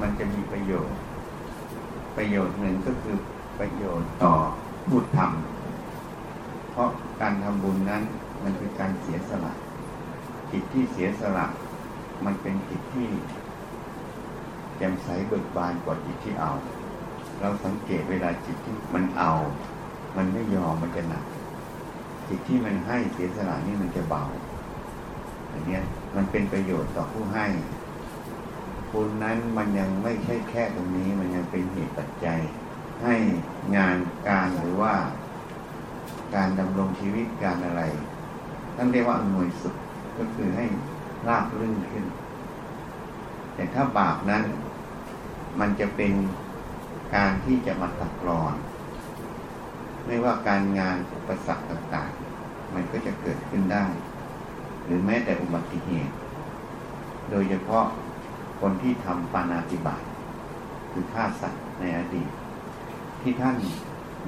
มันจะมีประโยชน์ ประโยชน์หนึ่งก็คือประโยชน์ต่อผู้ทำเพราะการทำบุญนั้นมันคือการเสียสละจิตที่เสียสละ มันเป็นจิตที่แจ่มใสเบิกบานกว่าจิตที่เอา เราสังเกตเวลาจิตที่มันเอา มันไม่ยอมมันจะหนัก จิตที่มันให้เสียสละนี่มันจะเบาอันนี้มันเป็นประโยชน์ต่อผู้ให้ บุญนั้นมันยังไม่ใช่แค่ตรงนี้ มันยังเป็นเหตุปัจจัย ให้งานการหรือว่า การดำรงชีวิตการอะไรท่านเรียกว่าอำนวยสุขก็คือให้ราบรื่นขึ้น แต่ถ้าบาปนั้น มันจะเป็นการที่จะมาตัดรอน ไม่ว่าการงานอุปสรรคต่างๆ มันก็จะเกิดขึ้นได้ หรือแม้แต่อุบัติเหตุ โดยเฉพาะ คนที่ทำปานาติบาตคือฆ่าสัตว์ในอดีต ที่ท่าน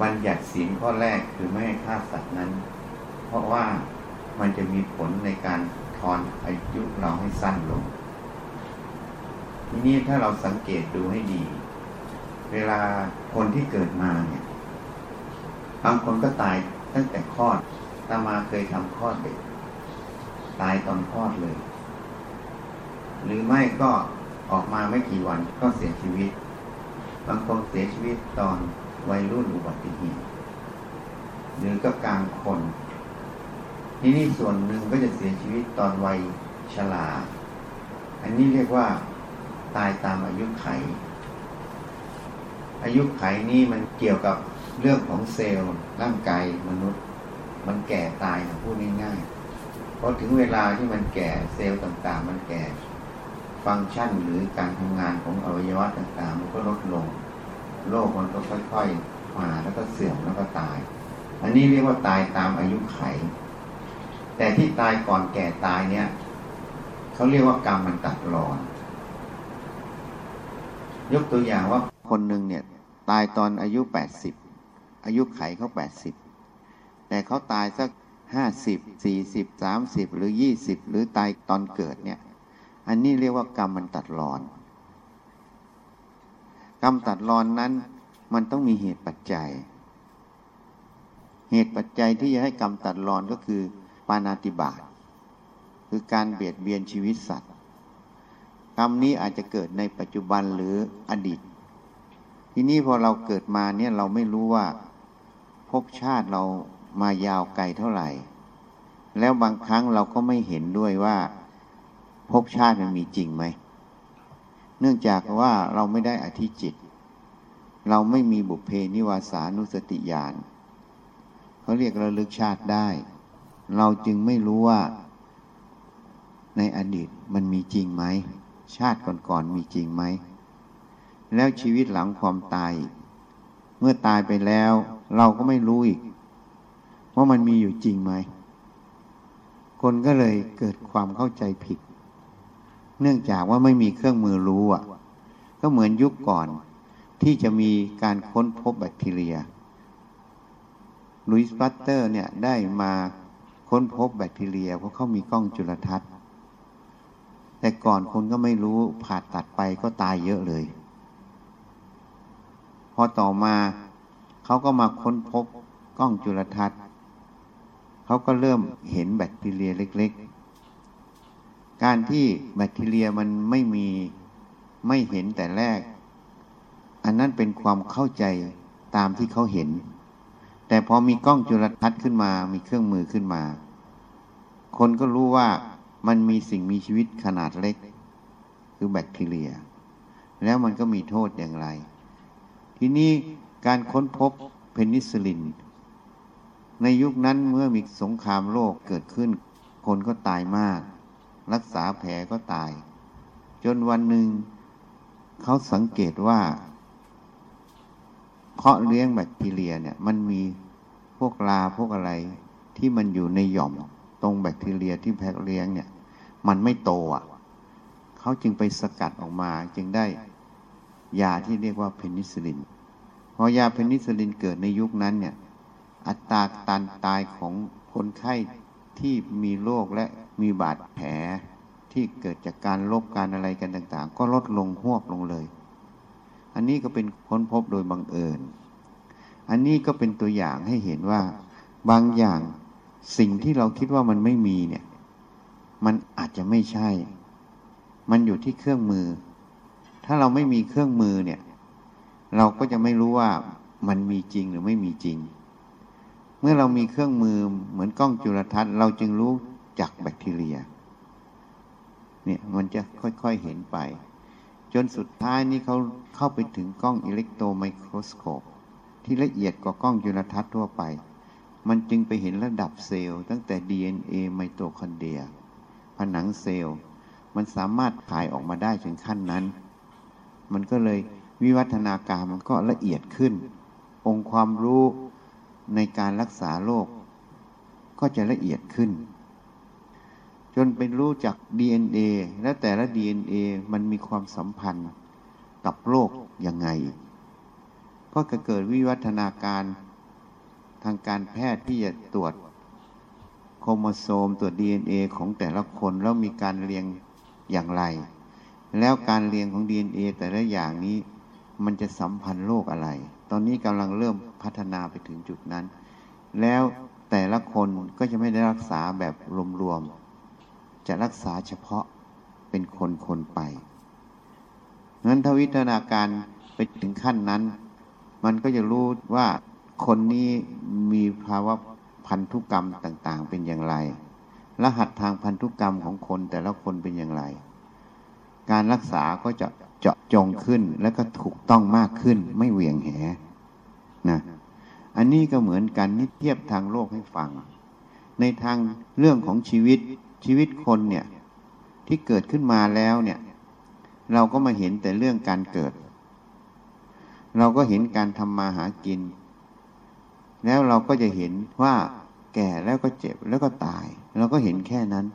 บัญญัติศีลข้อแรกคือไม่ให้ฆ่าสัตว์นั้น เพราะว่ามันจะมีผลในการทอนอายุเราให้สั้นลง ทีนี้ถ้าเราสังเกตดูให้ดี เวลาคนที่เกิดมาเนี่ยบางคนก็ตายตั้งแต่คลอดตามาเคยทำคลอดเด็ก ตายตอนคลอดเลย หรือไม่ก็ ออกมาไม่กี่วันก็เสียชีวิต บางคนเสียชีวิตตอนวัยรุ่นอุบัติเหตุหรือก็กลางคนที่นี่ส่วนหนึ่งก็จะเสียชีวิตตอนวัยชราอันนี้เรียกว่าตายตามอายุไข อายุไขนี้มันเกี่ยวกับเรื่องของเซลล์ร่างกายมนุษย์ มันแก่ตายพูดง่ายๆพอถึงเวลาที่มันแก่เซลล์ต่างๆ มันแก่ ฟังก์ชันหรือการทำงานของอวัยวะต่างๆ มันก็ลดลง โรคมันก็ค่อยๆมาแล้วก็เสื่อมแล้วก็ตาย อันนี้เรียกว่าตายตามอายุไข แต่ที่ตายก่อนแก่ตายเนี่ยเขาเรียกว่ากรรมมันตัดรอน ยกตัวอย่างว่าคนหนึ่งเนี่ยตายตอนอายุแปดสิบอายุไขเขาแปดสิบแต่เขาตายสักห้าสิบสี่สิบสามสิบหรือยี่สิบหรือตายตอนเกิดเนี่ย อันนี้เรียกว่ากรรมมันตัดรอน กรรมตัดรอนนั้น มันต้องมีเหตุปัจจัย เหตุปัจจัยที่จะให้กรรมตัดรอนก็คือปานาติบาตคือการเบียดเบียนชีวิตสัตว์ กรรมนี้อาจจะเกิดในปัจจุบันหรืออดีต ทีนี้พอเราเกิดมาเนี่ยเราไม่รู้ว่าภพชาติเรามายาวไกลเท่าไหร่ แล้วบางครั้งเราก็ไม่เห็นด้วยว่า ภพชาติมันมีจริงไหม เนื่องจากว่าเราไม่ได้อธิจิต เราไม่มีบุพเพนิวาสานุสติญาณเขาเรียกระลึกชาติได้ เราจึงไม่รู้ว่า ในอดีตมันมีจริงไหม ชาติก่อนๆมีจริงไหม แล้วชีวิตหลังความตาย เมื่อตายไปแล้ว เราก็ไม่รู้อีกว่ามันมีอยู่จริงไหม คนก็เลยเกิดความเข้าใจผิด เนื่องจากว่าไม่มีเครื่องมือรู้อะ ก็เหมือนยุคก่อน ที่จะมีการค้นพบแบคทีเรียหลุยส์ปาสเตอร์เนี่ยได้มาค้นพบแบคทีเรีย เพราะเขามีกล้องจุลทรรศน์ แต่ก่อนคนก็ไม่รู้ผ่าตัดไปก็ตายเยอะเลย พอต่อมาเขาก็มาค้นพบกล้องจุลทรรศน์เขาก็เริ่มเห็นแบคทีเรียเล็ก การที่แบคทีเรียมันไม่มีไม่เห็นแต่แรก อันนั้นเป็นความเข้าใจตามที่เขาเห็น แต่พอมีกล้องจุลทรรศน์ขึ้นมา มีเครื่องมือขึ้นมา คนก็รู้ว่ามันมีสิ่งมีชีวิตขนาดเล็ก คือแบคทีเรีย แล้วมันก็มีโทษอย่างไร ทีนี้การค้นพบเพนิซิลิน ในยุคนั้นเมื่อมีสงครามโลกเกิดขึ้น คนก็ตายมาก รักษาแผลก็ตาย จนวันหนึ่ง เขาสังเกตว่า เพาะเลี้ยงแบคทีเรียเนี่ย มันมีพวกราพวกอะไรที่มันอยู่ในหย่อม ตรงแบคทีเรียที่เพาะเลี้ยงเนี่ย มันไม่โตอะ เขาจึงไปสกัดออกมาจึงได้ยาที่เรียกว่าเพนิซิลินพอยาเพนิซิลินเกิดในยุคนั้นเนี่ย อัตราการตายของคนไข้ที่มีโรคและ มีบาดแผลที่เกิดจากการลบการอะไรกันต่าง ๆ ก็ลดลงหวบลงเลย อันนี้ก็เป็นค้นพบโดยบังเอิญ อันนี้ก็เป็นตัวอย่างให้เห็นว่าบางอย่างสิ่งที่เราคิดว่ามันไม่มีเนี่ย มันอาจจะไม่ใช่ มันอยู่ที่เครื่องมือ ถ้าเราไม่มีเครื่องมือเนี่ย เราก็จะไม่รู้ว่ามันมีจริงหรือไม่มีจริง เมื่อเรามีเครื่องมือเหมือนกล้องจุลทรรศน์ เราจึงรู้ จักแบคทีเรีย เนี่ยมันจะค่อยๆเห็นไป จนสุดท้ายนี้เขาเข้าไปถึงกล้อง electro microscope ที่ละเอียดกว่ากล้องจุลทรรศน์ทั่วไป มันจึงไปเห็นระดับเซลล์ตั้งแต่ DNA ไมโตคอนเดรีย ผนังเซลล์ มันสามารถถ่ายออกมาได้ถึงขั้นนั้น มันก็เลยวิวัฒนาการมันก็ละเอียดขึ้น องค์ความรู้ในการรักษาโรคก็จะละเอียดขึ้น จนเป็นรู้จัก DNA และแต่ละ DNA มันมีความสัมพันธ์กับโรคยังไง ก็จะเกิดวิวัฒนาการทางการแพทย์ที่จะตรวจโครโมโซมตรวจ DNA ของแต่ละคนแล้วมีการเรียงอย่างไร แล้วการเรียงของ DNA แต่ละอย่างนี้มันจะสัมพันธ์โรคอะไร ตอนนี้กำลังเริ่มพัฒนาไปถึงจุดนั้น แล้วแต่ละคนก็จะไม่ได้รักษาแบบรวมๆ จะรักษาเฉพาะเป็นคนๆไปนั้นถ้าวิทนาการไปถึงขั้นนั้น มันก็จะรู้ว่าคนนี้มีภาวะพันธุกรรมต่างๆ เป็นอย่างไร รหัสทางพันธุกรรมของคนแต่ละคนเป็นอย่างไร การรักษาก็จะเจาะจงขึ้นและก็ถูกต้องมากขึ้นไม่เหวี่ยงแหนะอันนี้ก็เหมือนกันนี่เทียบทางโลกให้ฟัง ในทางเรื่องของชีวิต ชีวิตคนเนี่ยที่เกิดขึ้นมาแล้วเนี่ย เราก็มาเห็นแต่เรื่องการเกิด เราก็เห็นการทำมาหากิน แล้วเราก็จะเห็นว่าแก่แล้วก็เจ็บแล้วก็ตาย เราก็เห็นแค่นั้น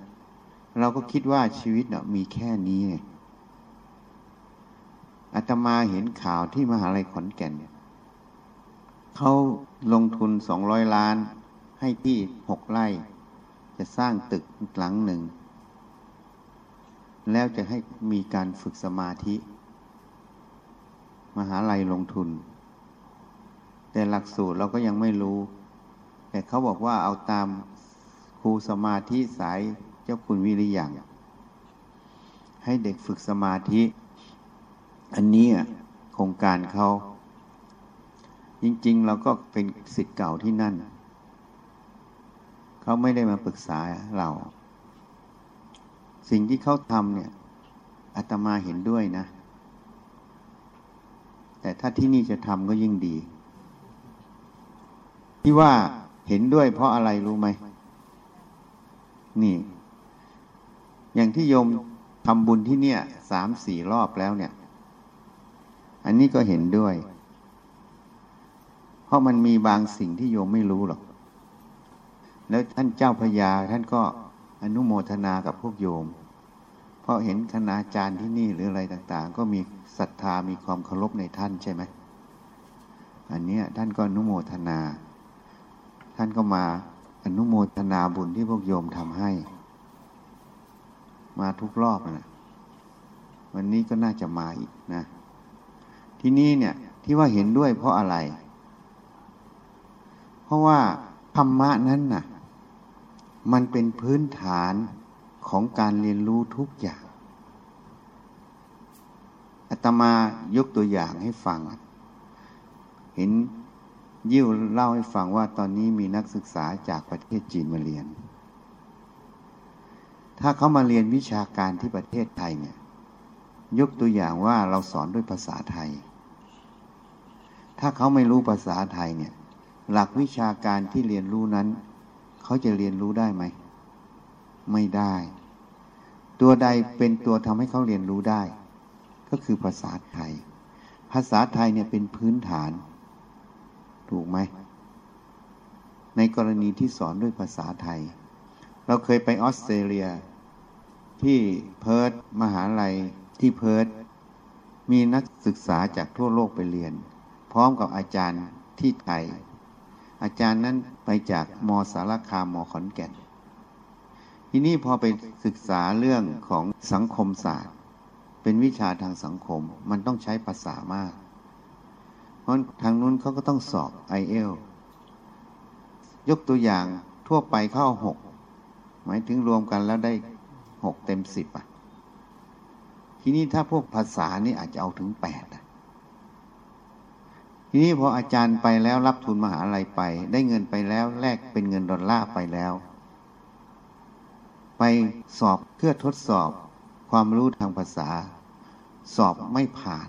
เราก็คิดว่าชีวิตเนาะมีแค่นี้ไงอาตมาเห็นข่าวที่มหาลัยขอนแก่นเนี่ยเขาลงทุนสองร้อยล้านให้ที่หกไร่ จะสร้างตึกหลังหนึ่ง แล้วจะให้มีการฝึกสมาธิ มหาลัยลงทุน แต่หลักสูตรเราก็ยังไม่รู้ แต่เขาบอกว่าเอาตามครูสมาธิสายเจ้าคุณวิริยังให้เด็กฝึกสมาธิ อันนี้โครงการเขา จริง ๆ เราก็เป็นสิทธิ์เก่าที่นั่น เขาไม่ได้มาปรึกษาเรา สิ่งที่เขาทำเนี่ยอาตมาเห็นด้วยนะ แต่ถ้าที่นี่จะทำก็ยิ่งดี ที่ว่าเห็นด้วยเพราะอะไรรู้ไหม นี่ อย่างที่โยมทำบุญที่เนี่ยสามสี่รอบแล้วเนี่ย อันนี้ก็เห็นด้วย เพราะมันมีบางสิ่งที่โยมไม่รู้หรอก แล้วท่านเจ้าพญาท่านก็อนุโมทนากับพวกโยม เพราะเห็นคณาจารย์ที่นี่หรืออะไรต่างๆ ก็มีศรัทธามีความเคารพในท่านใช่ไหมอันนี้ท่านก็อนุโมทนา ท่านก็มาอนุโมทนาบุญที่พวกโยมทำให้ มาทุกรอบนะวันนี้ก็น่าจะมาอีกนะ ที่นี้เนี่ยที่ว่าเห็นด้วยเพราะอะไร เพราะว่าธรรมะนั้นน่ะ มันเป็นพื้นฐานของการเรียนรู้ทุกอย่าง อาตมายกตัวอย่างให้ฟัง เห็นยิ่วเล่าให้ฟังว่าตอนนี้มีนักศึกษาจากประเทศจีนมาเรียน ถ้าเขามาเรียนวิชาการที่ประเทศไทยเนี่ย ยกตัวอย่างว่าเราสอนด้วยภาษาไทย ถ้าเขาไม่รู้ภาษาไทยเนี่ย หลักวิชาการที่เรียนรู้นั้น เขาจะเรียนรู้ได้ไหม ไม่ได้ ตัวใดเป็นตัวทำให้เขาเรียนรู้ได้ ก็คือภาษาไทย ภาษาไทยเนี่ยเป็นพื้นฐาน ถูกไหม ในกรณีที่สอนด้วยภาษาไทย เราเคยไปออสเตรเลีย ที่เพิร์ตมหาลัยที่เพิร์ตมีนักศึกษาจากทั่วโลกไปเรียน พร้อมกับอาจารย์ที่ไทย อาจารย์นั้น ไปจากมสารคามมขอนแก่น ทีนี้พอไปศึกษาเรื่องของสังคมศาสตร์ เป็นวิชาทางสังคมมันต้องใช้ภาษามาก เพราะทางนู้นเขาก็ต้องสอบไอเอลยกตัวอย่างทั่วไปเข้าหกหมายถึงรวมกันแล้วได้หกเต็มสิบอะ ทีนี้ถ้าพวกภาษานี่อาจจะเอาถึงแปดอะ ทีนี้พออาจารย์ไปแล้วรับทุนมหาลัยไป ได้เงินไปแล้วแลกเป็นเงินดอลลาร์ไปแล้ว ไปสอบเพื่อทดสอบความรู้ทางภาษา สอบไม่ผ่าน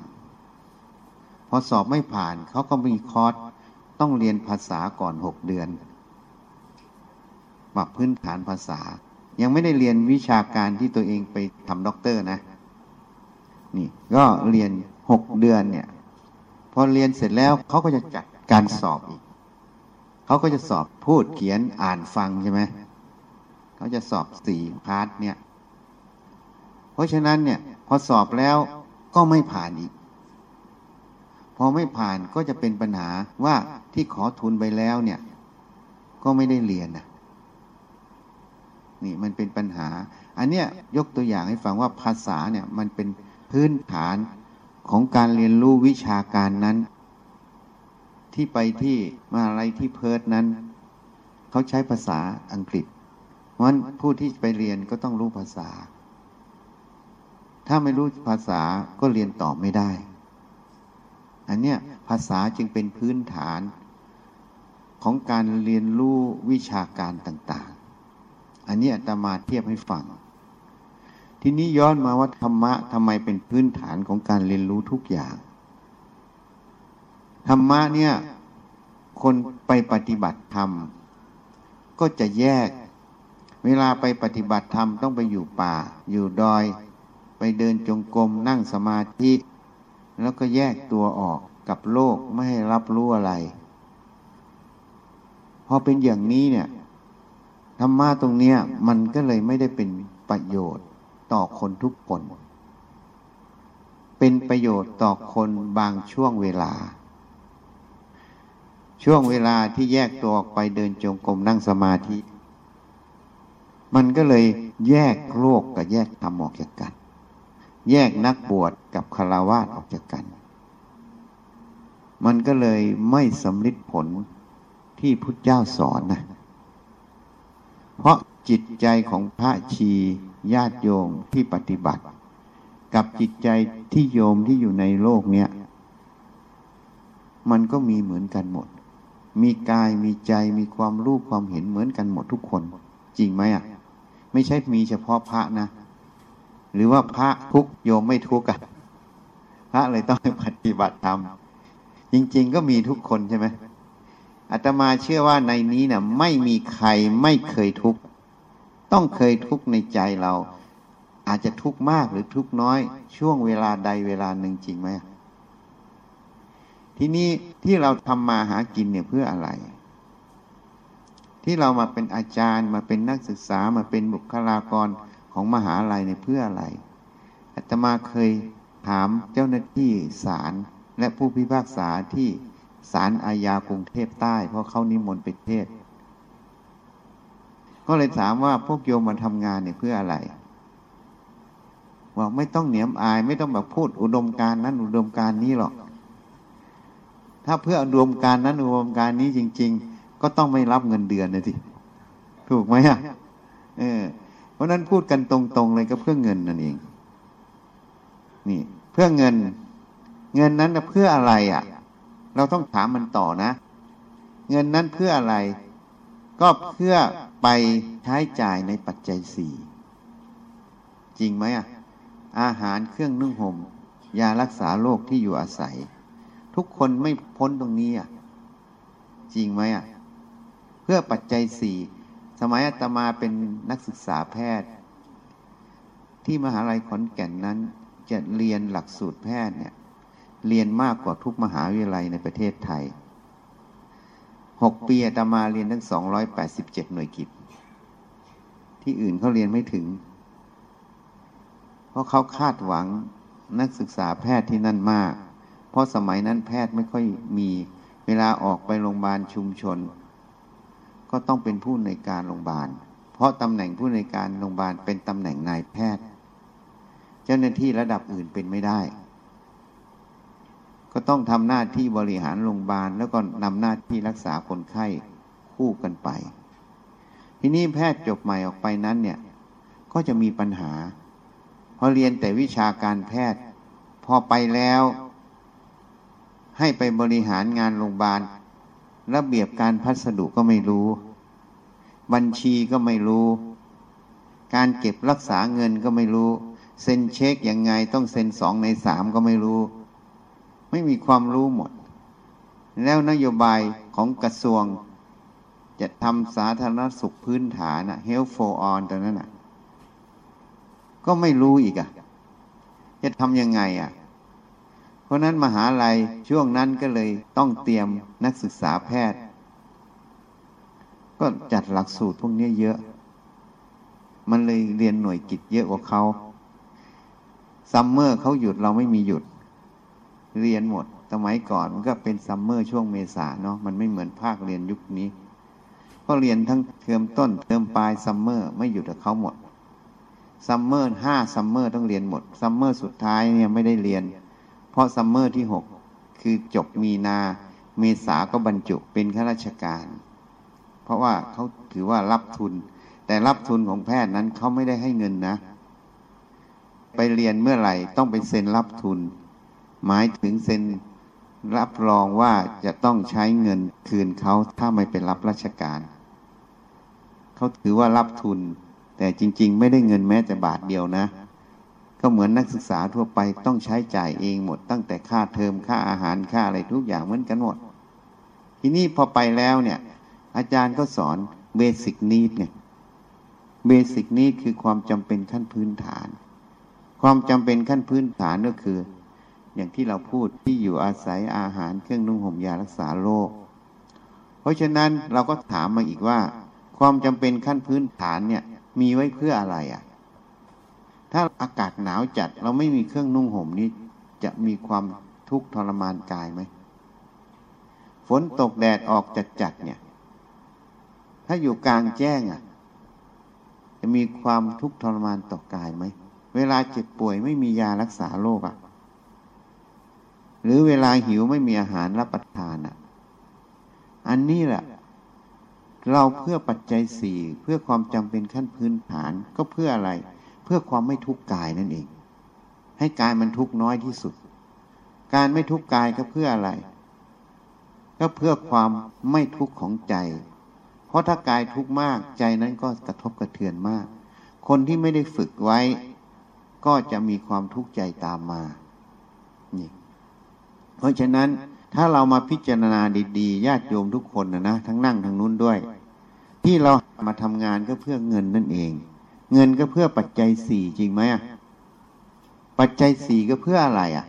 พอสอบไม่ผ่านเขาก็มีคอร์สต้องเรียนภาษาก่อนหกเดือนปรับพื้นฐานภาษา ยังไม่ได้เรียนวิชาการที่ตัวเองไปทำด็อกเตอร์นะ นี่ก็เรียนหกเดือนเนี่ย พอเรียนเสร็จแล้วเขาก็จะจัดการสอบอีก เขาก็จะสอบพูดเขียนอ่านฟังใช่ไหมเขาจะสอบสี่ part เนี่ย เพราะฉะนั้นเนี่ยพอสอบแล้วก็ไม่ผ่านอีก พอไม่ผ่านก็จะเป็นปัญหาว่าที่ขอทุนไปแล้วเนี่ย ก็ไม่ได้เรียนนะนี่มันเป็นปัญหา อันเนี้ยยกตัวอย่างให้ฟังว่าภาษาเนี่ยมันเป็นพื้นฐาน ของการเรียนรู้วิชาการนั้น ที่ไปที่มาอะไรที่เพิร์ดนั้น เขาใช้ภาษาอังกฤษเพราะฉะนั้นผู้ที่ไปเรียนก็ต้องรู้ภาษา ถ้าไม่รู้ภาษาก็เรียนต่อไม่ได้ อันเนี้ยภาษาจึงเป็นพื้นฐานของการเรียนรู้วิชาการต่างอันนี้อาตมาเทียบให้ฟัง ทีนี้ย้อนมาว่าธรรมะทำไมเป็นพื้นฐานของการเรียนรู้ทุกอย่าง ธรรมะเนี่ย คนไปปฏิบัติธรรม ก็จะแยก เวลาไปปฏิบัติธรรมต้องไปอยู่ป่า อยู่ดอย ไปเดินจงกรมนั่งสมาธิ แล้วก็แยกตัวออกกับโลกไม่ให้รับรู้อะไร พอเป็นอย่างนี้เนี่ยธรรมะตรงเนี้ยมันก็เลยไม่ได้เป็นประโยชน์ ต่อคนทุกคน เป็นประโยชน์ต่อคนบางช่วงเวลา ช่วงเวลาที่แยกตัวออกไปเดินจงกรมนั่งสมาธิ มันก็เลยแยกโลกกับแยกธรรมออกจากกัน แยกนักบวชกับคารวะออกจากกัน มันก็เลยไม่สำลิดผลที่พุทธเจ้าสอนนะเพราะจิตใจของพระชี ญาติโยมที่ปฏิบัติ กับจิตใจที่โยมที่อยู่ในโลกเนี้ยมันก็มีเหมือนกันหมด มีกายมีใจมีความรู้ความเห็นเหมือนกันหมดทุกคน จริงไหมอะ ไม่ใช่มีเฉพาะพระนะ หรือว่าพระทุกโยมไม่ทุกอะพระเลยต้องปฏิบัติธรรมจริง ๆ ก็มีทุกคนใช่ไหมอาตมาเชื่อว่าในนี้นะ่ะ ไม่มีใครไม่เคยทุกข์ ต้องเคยทุกข์ในใจเรา อาจจะทุกข์มากหรือทุกข์น้อย ช่วงเวลาใดเวลาหนึ่งจริงไหมทีนี้ที่เราทำมาหากินเนี่ยเพื่ออะไร ที่เรามาเป็นอาจารย์มาเป็นนักศึกษามาเป็นบุคลากรของมหาลัยเนี่ยเพื่ออะไรอาตมาเคยถามเจ้าหน้าที่ศาลและผู้พิพากษาที่ศาลอาญากรุงเทพใต้ เพราะเขานิมนต์ไปเทศ ก็เลยถามว่าพวกโยมมาทำงานเนี่ยเพื่ออะไรบอกไม่ต้องเหนียมอาย ไม่ต้องแบบพูดอุดมการนั้น อุดมการนี้หรอก ถ้าเพื่ออุดมการนั้นอุดมการนี้จริง ๆ ก็ต้องไม่รับเงินเดือนนะทีถูกไหมอะเออ เพราะนั้นพูดกันตรงๆเลยก็เพื่อเงินนั่นเอง นี่ เพื่อเงิน เงินนั้นเพื่ออะไรอะ เราต้องถามมันต่อนะ เงินนั้นเพื่ออะไร ก็เพื่อไปใช้จ่ายในปัจจัยสี่จริงไหมอะ อาหารเครื่องนึ่งห่มยารักษาโรคที่อยู่อาศัย ทุกคนไม่พ้นตรงนี้อะ จริงไหมอะ เพื่อปัจจัยสี่สมัยอาตมาเป็นนักศึกษาแพทย์ ที่มหาลัยขอนแก่นนั้น จะเรียนหลักสูตรแพทย์เนี่ย เรียนมากกว่าทุกมหาวิทยาลัยในประเทศไทย หกปีอาตมาเรียนทั้งสองร้อยแปดสิบเจ็ดหน่วยกิจ ที่อื่นเขาเรียนไม่ถึง เพราะเขาคาดหวังนักศึกษาแพทย์ที่นั่นมาก เพราะสมัยนั้นแพทย์ไม่ค่อยมีเวลาออกไปโรงพยาบาลชุมชน ก็ต้องเป็นผู้ในการโรงพยาบาล เพราะตำแหน่งผู้ในการโรงพยาบาลเป็นตำแหน่งนายแพทย์ เจ้าหน้าที่ระดับอื่นเป็นไม่ได้ ก็ต้องทำหน้าที่บริหารโรงพยาบาล แล้วก็นำหน้าที่รักษาคนไข้คู่กันไป ทีนี้แพทย์จบใหม่ออกไปนั้นเนี่ย ก็จะมีปัญหาพอเรียนแต่วิชาการแพทย์ พอไปแล้ว ให้ไปบริหารงานโรงพยาบาล ระเบียบการพัสดุก็ไม่รู้ บัญชีก็ไม่รู้ การเก็บรักษาเงินก็ไม่รู้ เซ็นเช็คยังไงต้องเซ็นสองในสามก็ไม่รู้ ไม่มีความรู้หมด แล้วนโยบายของกระทรวง จะทำสาธารณสุขพื้นฐานอะ Health for All ตรงนั้นอะก็ไม่รู้อีกอะจะทำยังไงอะเพราะนั้นมหาลัยช่วงนั้นก็เลยต้องเตรียมนักศึกษาแพทย์ ก็จัดหลักสูตรพวกนี้เยอะ มันเลยเรียนหน่วยกิตเยอะกว่าเขาซัมเมอร์เขาหยุดเราไม่มีหยุด เรียนหมด สมัยก่อนมันก็เป็นซัมเมอร์ช่วงเมษาเนาะ มันไม่เหมือนภาคเรียนยุคนี้ ก็เรียนทั้งเทอมต้นเทอมปลายซัมเมอร์ไม่หยุดกับเขาหมด ซัมเมอร์ห้าซัมเมอร์ต้องเรียนหมด ซัมเมอร์สุดท้ายเนี่ยไม่ได้เรียน เพราะซัมเมอร์ที่หกคือจบมีนา เมษาก็บรรจุเป็นข้าราชการ เพราะว่าเขาถือว่ารับทุน แต่รับทุนของแพทย์นั้นเขาไม่ได้ให้เงินนะ ไปเรียนเมื่อไหร่ต้องไปเซ็นรับทุน หมายถึงเซ็นรับรองว่าจะต้องใช้เงินคืนเขาถ้าไม่เป็นรับราชการ เขาถือว่ารับทุน แต่จริง ๆ ไม่ได้เงินแม้แต่บาทเดียวนะ ก็เหมือนนักศึกษาทั่วไปต้องใช้จ่ายเองหมด ตั้งแต่ค่าเทอมค่าอาหารค่าอะไรทุกอย่างเหมือนกันหมด ทีนี้พอไปแล้วเนี่ย อาจารย์ก็สอนเบสิกนีดไงเบสิกนีดคือความจำเป็นขั้นพื้นฐาน ความจำเป็นขั้นพื้นฐานก็คือ อย่างที่เราพูดที่อยู่อาศัยอาหารเครื่องนุ่งห่มยารักษาโรค เพราะฉะนั้นเราก็ถามมาอีกว่า ความจำเป็นขั้นพื้นฐานเนี่ยมีไว้เพื่ออะไรอะ ถ้าอากาศหนาวจัดเราไม่มีเครื่องนุ่งห่มนี้จะมีความทุกข์ทรมานกายไหมฝนตกแดดออกจัดจัดเนี่ย ถ้าอยู่กลางแจ้งอะ จะมีความทุกข์ทรมานต่อกายไหม เวลาเจ็บป่วยไม่มียารักษาโรคอะ หรือเวลาหิวไม่มีอาหารรับประทานอะ อันนี้แหละ เราเพื่อปัจจัยสี่เพื่อความจำเป็นขั้นพื้นฐานก็เพื่ออะไร เพื่อความไม่ทุกข์กายนั่นเอง ให้กายมันทุกข์น้อยที่สุด การไม่ทุกข์กายก็เพื่ออะไร ก็เพื่อความไม่ทุกข์ของใจ เพราะถ้ากายทุกข์มากใจนั้นก็กระทบกระเทือนมาก คนที่ไม่ได้ฝึกไว้ ก็จะมีความทุกข์ใจตามมา เพราะฉะนั้นถ้าเรามาพิจารณาดีๆญาติโยมทุกคนนะนะทั้งนั่งทั้งนู้นด้วย ที่เรามาทำงานก็เพื่อเงินนั่นเอง เงินก็เพื่อปัจจัยสี่จริงไหมอะปัจจัยสี่ก็เพื่ออะไรอะ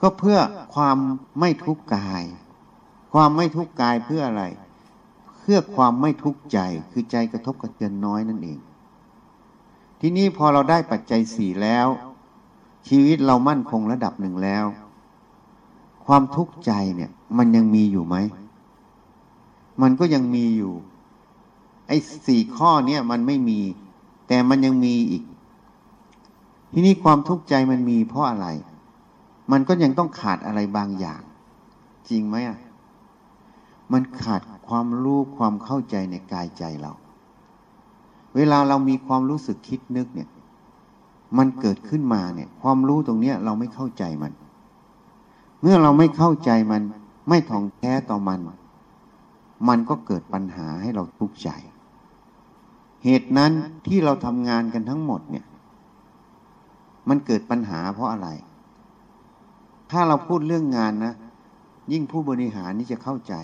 ก็เพื่อความไม่ทุกข์กาย ความไม่ทุกข์กายเพื่ออะไร เพื่อความไม่ทุกข์ใจคือใจกระทบกระเทือนน้อยนั่นเอง ทีนี้พอเราได้ปัจจัยสี่แล้ว ชีวิตเรามั่นคงระดับหนึ่งแล้ว ความทุกข์ใจเนี่ย มันยังมีอยู่ไหม มันก็ยังมีอยู่ ไอ้สี่ข้อเนี้ยมันไม่มี แต่มันยังมีอีก ทีนี้ความทุกข์ใจมันมีเพราะอะไร มันก็ยังต้องขาดอะไรบางอย่าง จริงไหมอะมันขาดความรู้ความเข้าใจในกายใจเรา เวลาเรามีความรู้สึกคิดนึกเนี่ย มันเกิดขึ้นมาเนี่ย ความรู้ตรงเนี้ยเราไม่เข้าใจมัน เมื่อเราไม่เข้าใจมัน ไม่ท่องแท้ต่อมัน มันก็เกิดปัญหาให้เราทุกข์ใจ เหตุนั้นที่เราทำงานกันทั้งหมดเนี่ย มันเกิดปัญหาเพราะอะไร ถ้าเราพูดเรื่องงานนะ ยิ่งผู้บริหารนี่จะเข้าใจ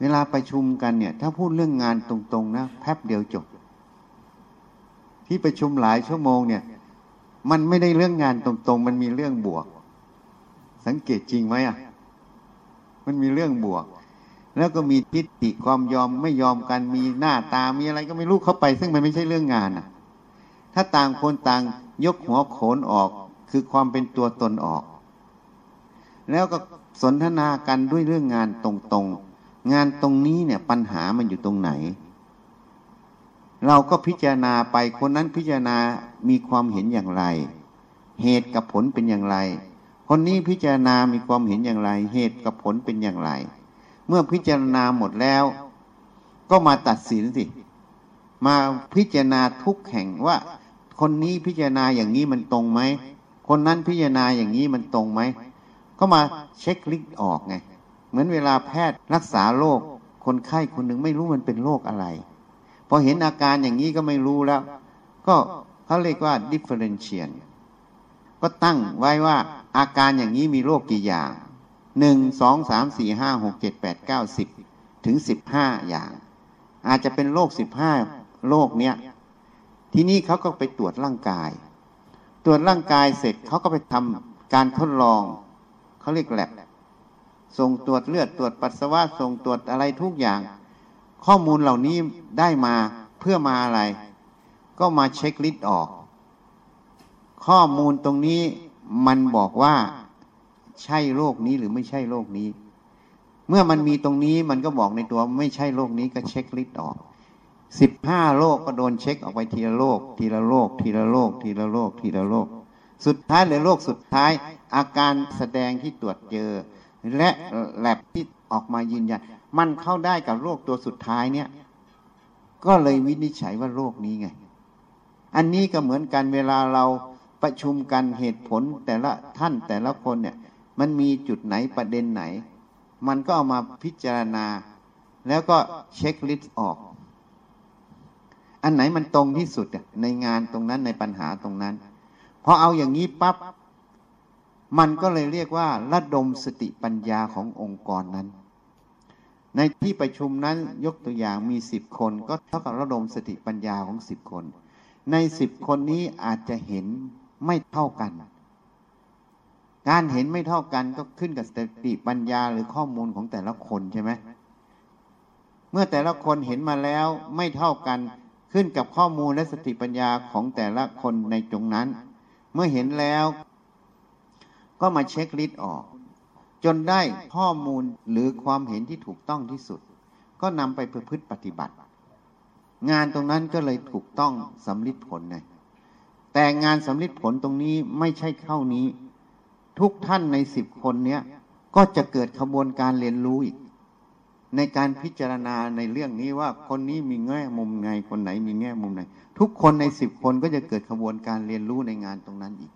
เวลาไปชุมกันเนี่ย ถ้าพูดเรื่องงานตรงๆนะแป๊บเดียวจบที่ประชุมหลายชั่วโมงเนี่ย มันไม่ได้เรื่องงานตรงๆ มันมีเรื่องบวก สังเกตจริงไหมอะ มันมีเรื่องบวก แล้วก็มีทิฏฐิความยอมไม่ยอมกัน มีหน้าตา มีอะไรก็ไม่รู้เข้าไป ซึ่งมันไม่ใช่เรื่องงานอะ ถ้าต่างคนต่างยกหัวโขนออก คือความเป็นตัวตนออก แล้วก็สนทนากันด้วยเรื่องงานตรงๆ งานตรงนี้เนี่ยปัญหามันอยู่ตรงไหน เราก็พิจารณาไปคนนั้นพิจารณามีความเห็นอย่างไร เหตุกับผลเป็นอย่างไร คนนี้พิจารณามีความเห็นอย่างไร เหตุกับผลเป็นอย่างไร เมื่อพิจารณาหมดแล้ว ก็มาตัดสินสิมาพิจารณาทุกแห่งว่า คนนี้พิจารณาอย่างนี้มันตรงไหมคนนั้นพิจารณาอย่างนี้มันตรงไหมก็มาเช็คลิสต์ออกไง เหมือนเวลาแพทย์รักษาโรคคนไข้คนหนึ่งไม่รู้มันเป็นโรคอะไร อเห็นอาการอย่างนี้ก็ไม่รู้แล้ว ก็เขาเรียกว่า differentiate ก็ตั้งไว้ว่าอาการอย่างนี้มีโรคกี่อย่างหนึ่งสองสามสี่ห้าหกเจ็ดแปดเก้าสิบถึงสิบห้าอย่าง อาจจะเป็นโรคสิบห้าโรคเนี้ยทีนี้เขาก็ไปตรวจร่างกาย ตรวจร่างกายเสร็จเขาก็ไปทำการทดลองเขาเรียกแลบส่งตรวจเลือดตรวจปัสสาวะส่งตรวจอะไรทุกอย่าง ข้อมูลเหล่านี้ได้มาเพื่อมาอะไร ก็มา checklist ออก ข้อมูลตรงนี้มันบอกว่าใช่โรคนี้หรือไม่ใช่โรคนี้ เมื่อมันมีตรงนี้มันก็บอกในตัวไม่ใช่โรคนี้ก็ checklist ออกสิบห้าโรคก็โดนเช็คออกไปทีละโรคทีละโรคทีละโรคทีละโรคทีละโรคสุดท้ายเลยโรคสุดท้าย อาการแสดงที่ตรวจเจอ และแลบที่ออกมายืนยัน มันเข้าได้กับโรคตัวสุดท้ายเนี่ย ก็เลยวินิจฉัยว่าโรคนี้ไง อันนี้ก็เหมือนกันเวลาเราประชุมกันเหตุผลแต่ละท่านแต่ละคนเนี่ย มันมีจุดไหนประเด็นไหน มันก็เอามาพิจารณา แล้วก็เช็คลิสต์ออก อันไหนมันตรงที่สุดในงานตรงนั้นในปัญหาตรงนั้นพอเอาอย่างนี้ปับ๊บมันก็เลยเรียกว่า ระดมสติปัญญาขององค์กรนั้น ในที่ประชุมนั้นยกตัวอย่างมีสิบคนก็เท่ากับระดมสติปัญญาของสิบคน ในสิบคนนี้อาจจะเห็นไม่เท่ากัน การเห็นไม่เท่ากันก็ขึ้นกับสติปัญญาหรือข้อมูลของแต่ละคนใช่ไหมเมื่อแต่ละคนเห็นมาแล้วไม่เท่ากันขึ้นกับข้อมูลและสติปัญญาของแต่ละคนในตรงนั้น เมื่อเห็นแล้ว ก็มาเช็คลิสต์ออก จนได้ข้อมูลหรือความเห็นที่ถูกต้องที่สุด ก็นำไปประพฤติปฏิบัติ งานตรงนั้นก็เลยถูกต้องสำลิดผลไงแต่งานสำลิดผลตรงนี้ไม่ใช่เท่านี้ ทุกท่านในสิบคนเนี้ยก็จะเกิดขบวนการเรียนรู้อีก ในการพิจารณาในเรื่องนี้ว่าคนนี้มีแง่มุมไงคนไหนมีแง่มุมไหน ทุกคนในสิบคนก็จะเกิดขบวนการเรียนรู้ในงานตรงนั้นอีก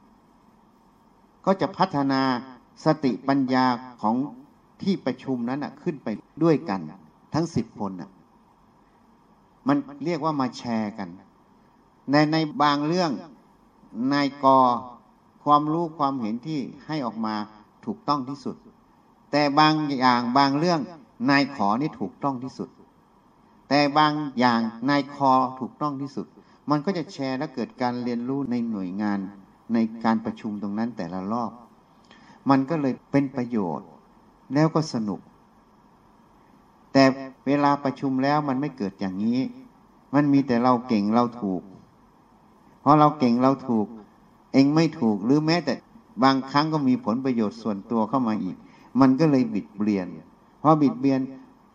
ก็จะพัฒนา สติปัญญาของที่ประชุมนั้นขึ้นไปด้วยกัน ทั้งสิบคนมันเรียกว่ามาแชร์กัน ในในบางเรื่องนายกอความรู้ความเห็นที่ให้ออกมาถูกต้องที่สุด แต่บางอย่างบางเรื่องนายขอนี่ถูกต้องที่สุด แต่บางอย่างนายคอถูกต้องที่สุด มันก็จะแชร์และเกิดการเรียนรู้ในหน่วยงานในการประชุมตรงนั้นแต่ละรอบ มันก็เลยเป็นประโยชน์ แล้วก็สนุก แต่เวลาประชุมแล้วมันไม่เกิดอย่างนี้ มันมีแต่เราเก่งเราถูก เพราะเราเก่งเราถูก เองไม่ถูกหรือแม้แต่บางครั้งก็มีผลประโยชน์ส่วนตัวเข้ามาอีก มันก็เลยบิดเบียน เพราะบิดเบียน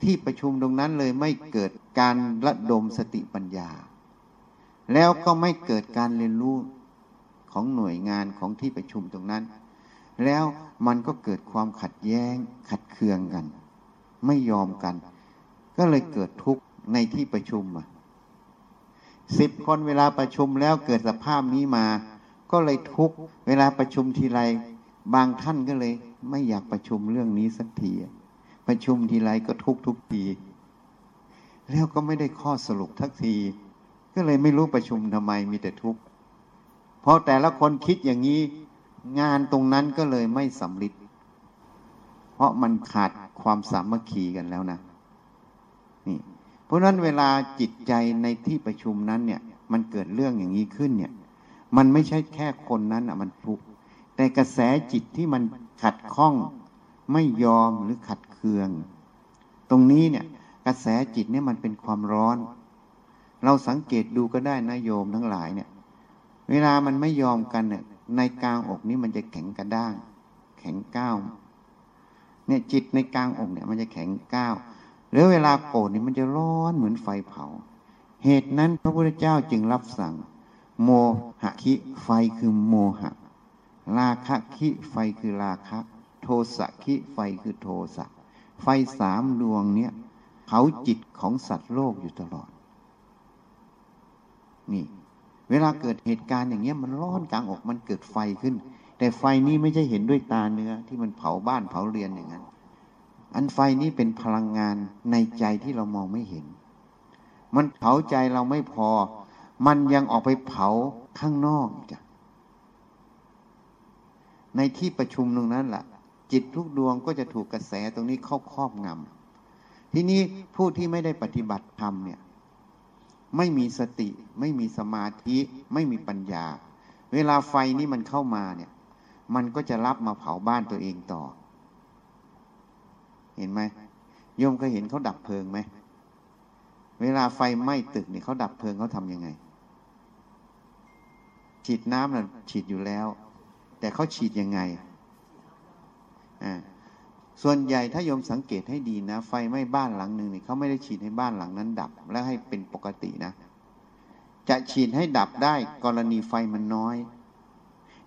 ที่ประชุมตรงนั้นเลยไม่เกิดการระดมสติปัญญา แล้วก็ไม่เกิดการเรียนรู้ของหน่วยงานของที่ประชุมตรงนั้น แล้วมันก็เกิดความขัดแย้ง ขัดเคืองกัน ไม่ยอมกัน ก็เลยเกิดทุกข์ในที่ประชุมอะสิบคนเวลาประชุมแล้วเกิดสภาพนี้มา ก็เลยทุกเวลาประชุมทีไร บางท่านก็เลย ไม่อยากประชุมเรื่องนี้สักทีประชุมทีไรก็ทุกทุกทีแล้วก็ไม่ได้ข้อสรุปทักที ก็เลยไม่รู้ประชุมทำไมมีแต่ทุกข์เพราะแต่ละคนคิดอย่างนี้ งานตรงนั้นก็เลยไม่สำลิดเพราะมันขาดความสามัคคีกันแล้วนะนี่เพราะนั้นเวลาจิตใจในที่ประชุมนั้นเนี่ย มันเกิดเรื่องอย่างนี้ขึ้นเนี่ย มันไม่ใช่แค่คนนั้นอะ มันทุกข์แต่กระแสจิตที่มันขัดข้อง ไม่ยอมหรือขัดเคือง ตรงนี้เนี่ย กระแสจิตเนี่ยมันเป็นความร้อน เราสังเกตดูก็ได้นะโยมทั้งหลายเนี่ย เวลามันไม่ยอมกันเนี่ย ในกลางอกนี้มันจะแข็งกระด้าง แข็งก้าวเนี่ยจิตในกลางอกเนี่ย มันจะแข็งก้าวหรือเวลาโกรธนี่มันจะร้อนเหมือนไฟเผา เหตุนั้นพระพุทธเจ้าจึงรับสั่ง โมหะคิไฟคือโมหะ ราคะคิไฟคือราคะ โทสะคิไฟคือโทสะ ไฟสามดวงเนี้ยเผาจิตของสัตว์โลกอยู่ตลอด นี่ เวลาเกิดเหตุการณ์อย่างเงี้ยมันร้อนกลางอกมันเกิดไฟขึ้น แต่ไฟนี้ไม่ใช่เห็นด้วยตาเนื้อที่มันเผาบ้านเผาเรือนอย่างนั้น อันไฟนี้เป็นพลังงานในใจที่เรามองไม่เห็น มันเผาใจเราไม่พอ มันยังออกไปเผาข้างนอกจ้ะในที่ประชุมตรงนั้นแหละจิตทุกดวงก็จะถูกกระแสตรงนี้เข้าครอบงำทีนี้ผู้ที่ไม่ได้ปฏิบัติธรรมเนี่ย ไม่มีสติ ไม่มีสมาธิไม่มีปัญญา เวลาไฟนี้มันเข้ามาเนี่ย มันก็จะรับมาเผาบ้านตัวเองต่อ เห็นไหมโยมเคยเห็นเขาดับเพลิงไหมเวลาไฟไหม้ตึกเนี่ยเขาดับเพลิงเขาทำยังไง ฉีดน้ำน่ะฉีดอยู่แล้ว แต่เขาฉีดยังไงอ่า ส่วนใหญ่ถ้าโยมสังเกตให้ดีนะ ไฟไหม้บ้านหลังหนึ่งเนี่ยเขาไม่ได้ฉีดให้บ้านหลังนั้นดับ แล้วให้เป็นปกตินะ จะฉีดให้ดับได้กรณีไฟมันน้อย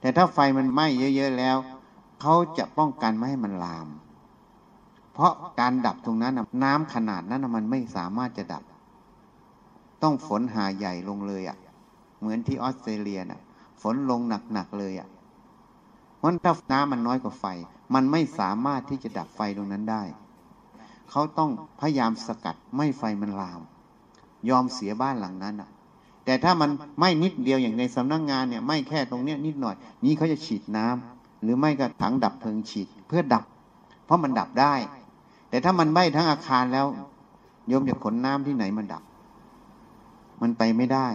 แต่ถ้าไฟมันไหม้เยอะ ๆ แล้วเขาจะป้องกันไม่ให้มันลาม เพราะการดับตรงนั้นน้ำขนาดนั้นมันไม่สามารถจะดับ ต้องฝนหาใหญ่ลงเลยอะ่ะ เหมือนที่ออสเตรเลียน่ะ ฝนลงหนักๆเลยอะ่ะราะถ้าน้ำมันน้อยกว่าไฟ มันไม่สามารถที่จะดับไฟตรงนั้นได้ เขาต้องพยายามสกัดไม่ไฟมันลาม ยอมเสียบ้านหลังนั้นอะ แต่ถ้ามันไม่นิดเดียวอย่างในสำนักงงานเนี่ยไม่แค่ตรงเนี้ยนิดหน่อย นี้เขาจะฉีดน้ำหรือไม่ก็ถังดับเพลิงฉีดเพื่อดับ เพราะมันดับได้ แต่ถ้ามันไหม้ทั้งอาคารแล้วโยมจะขนน้ำที่ไหนมันดับ มันไปไม่ได้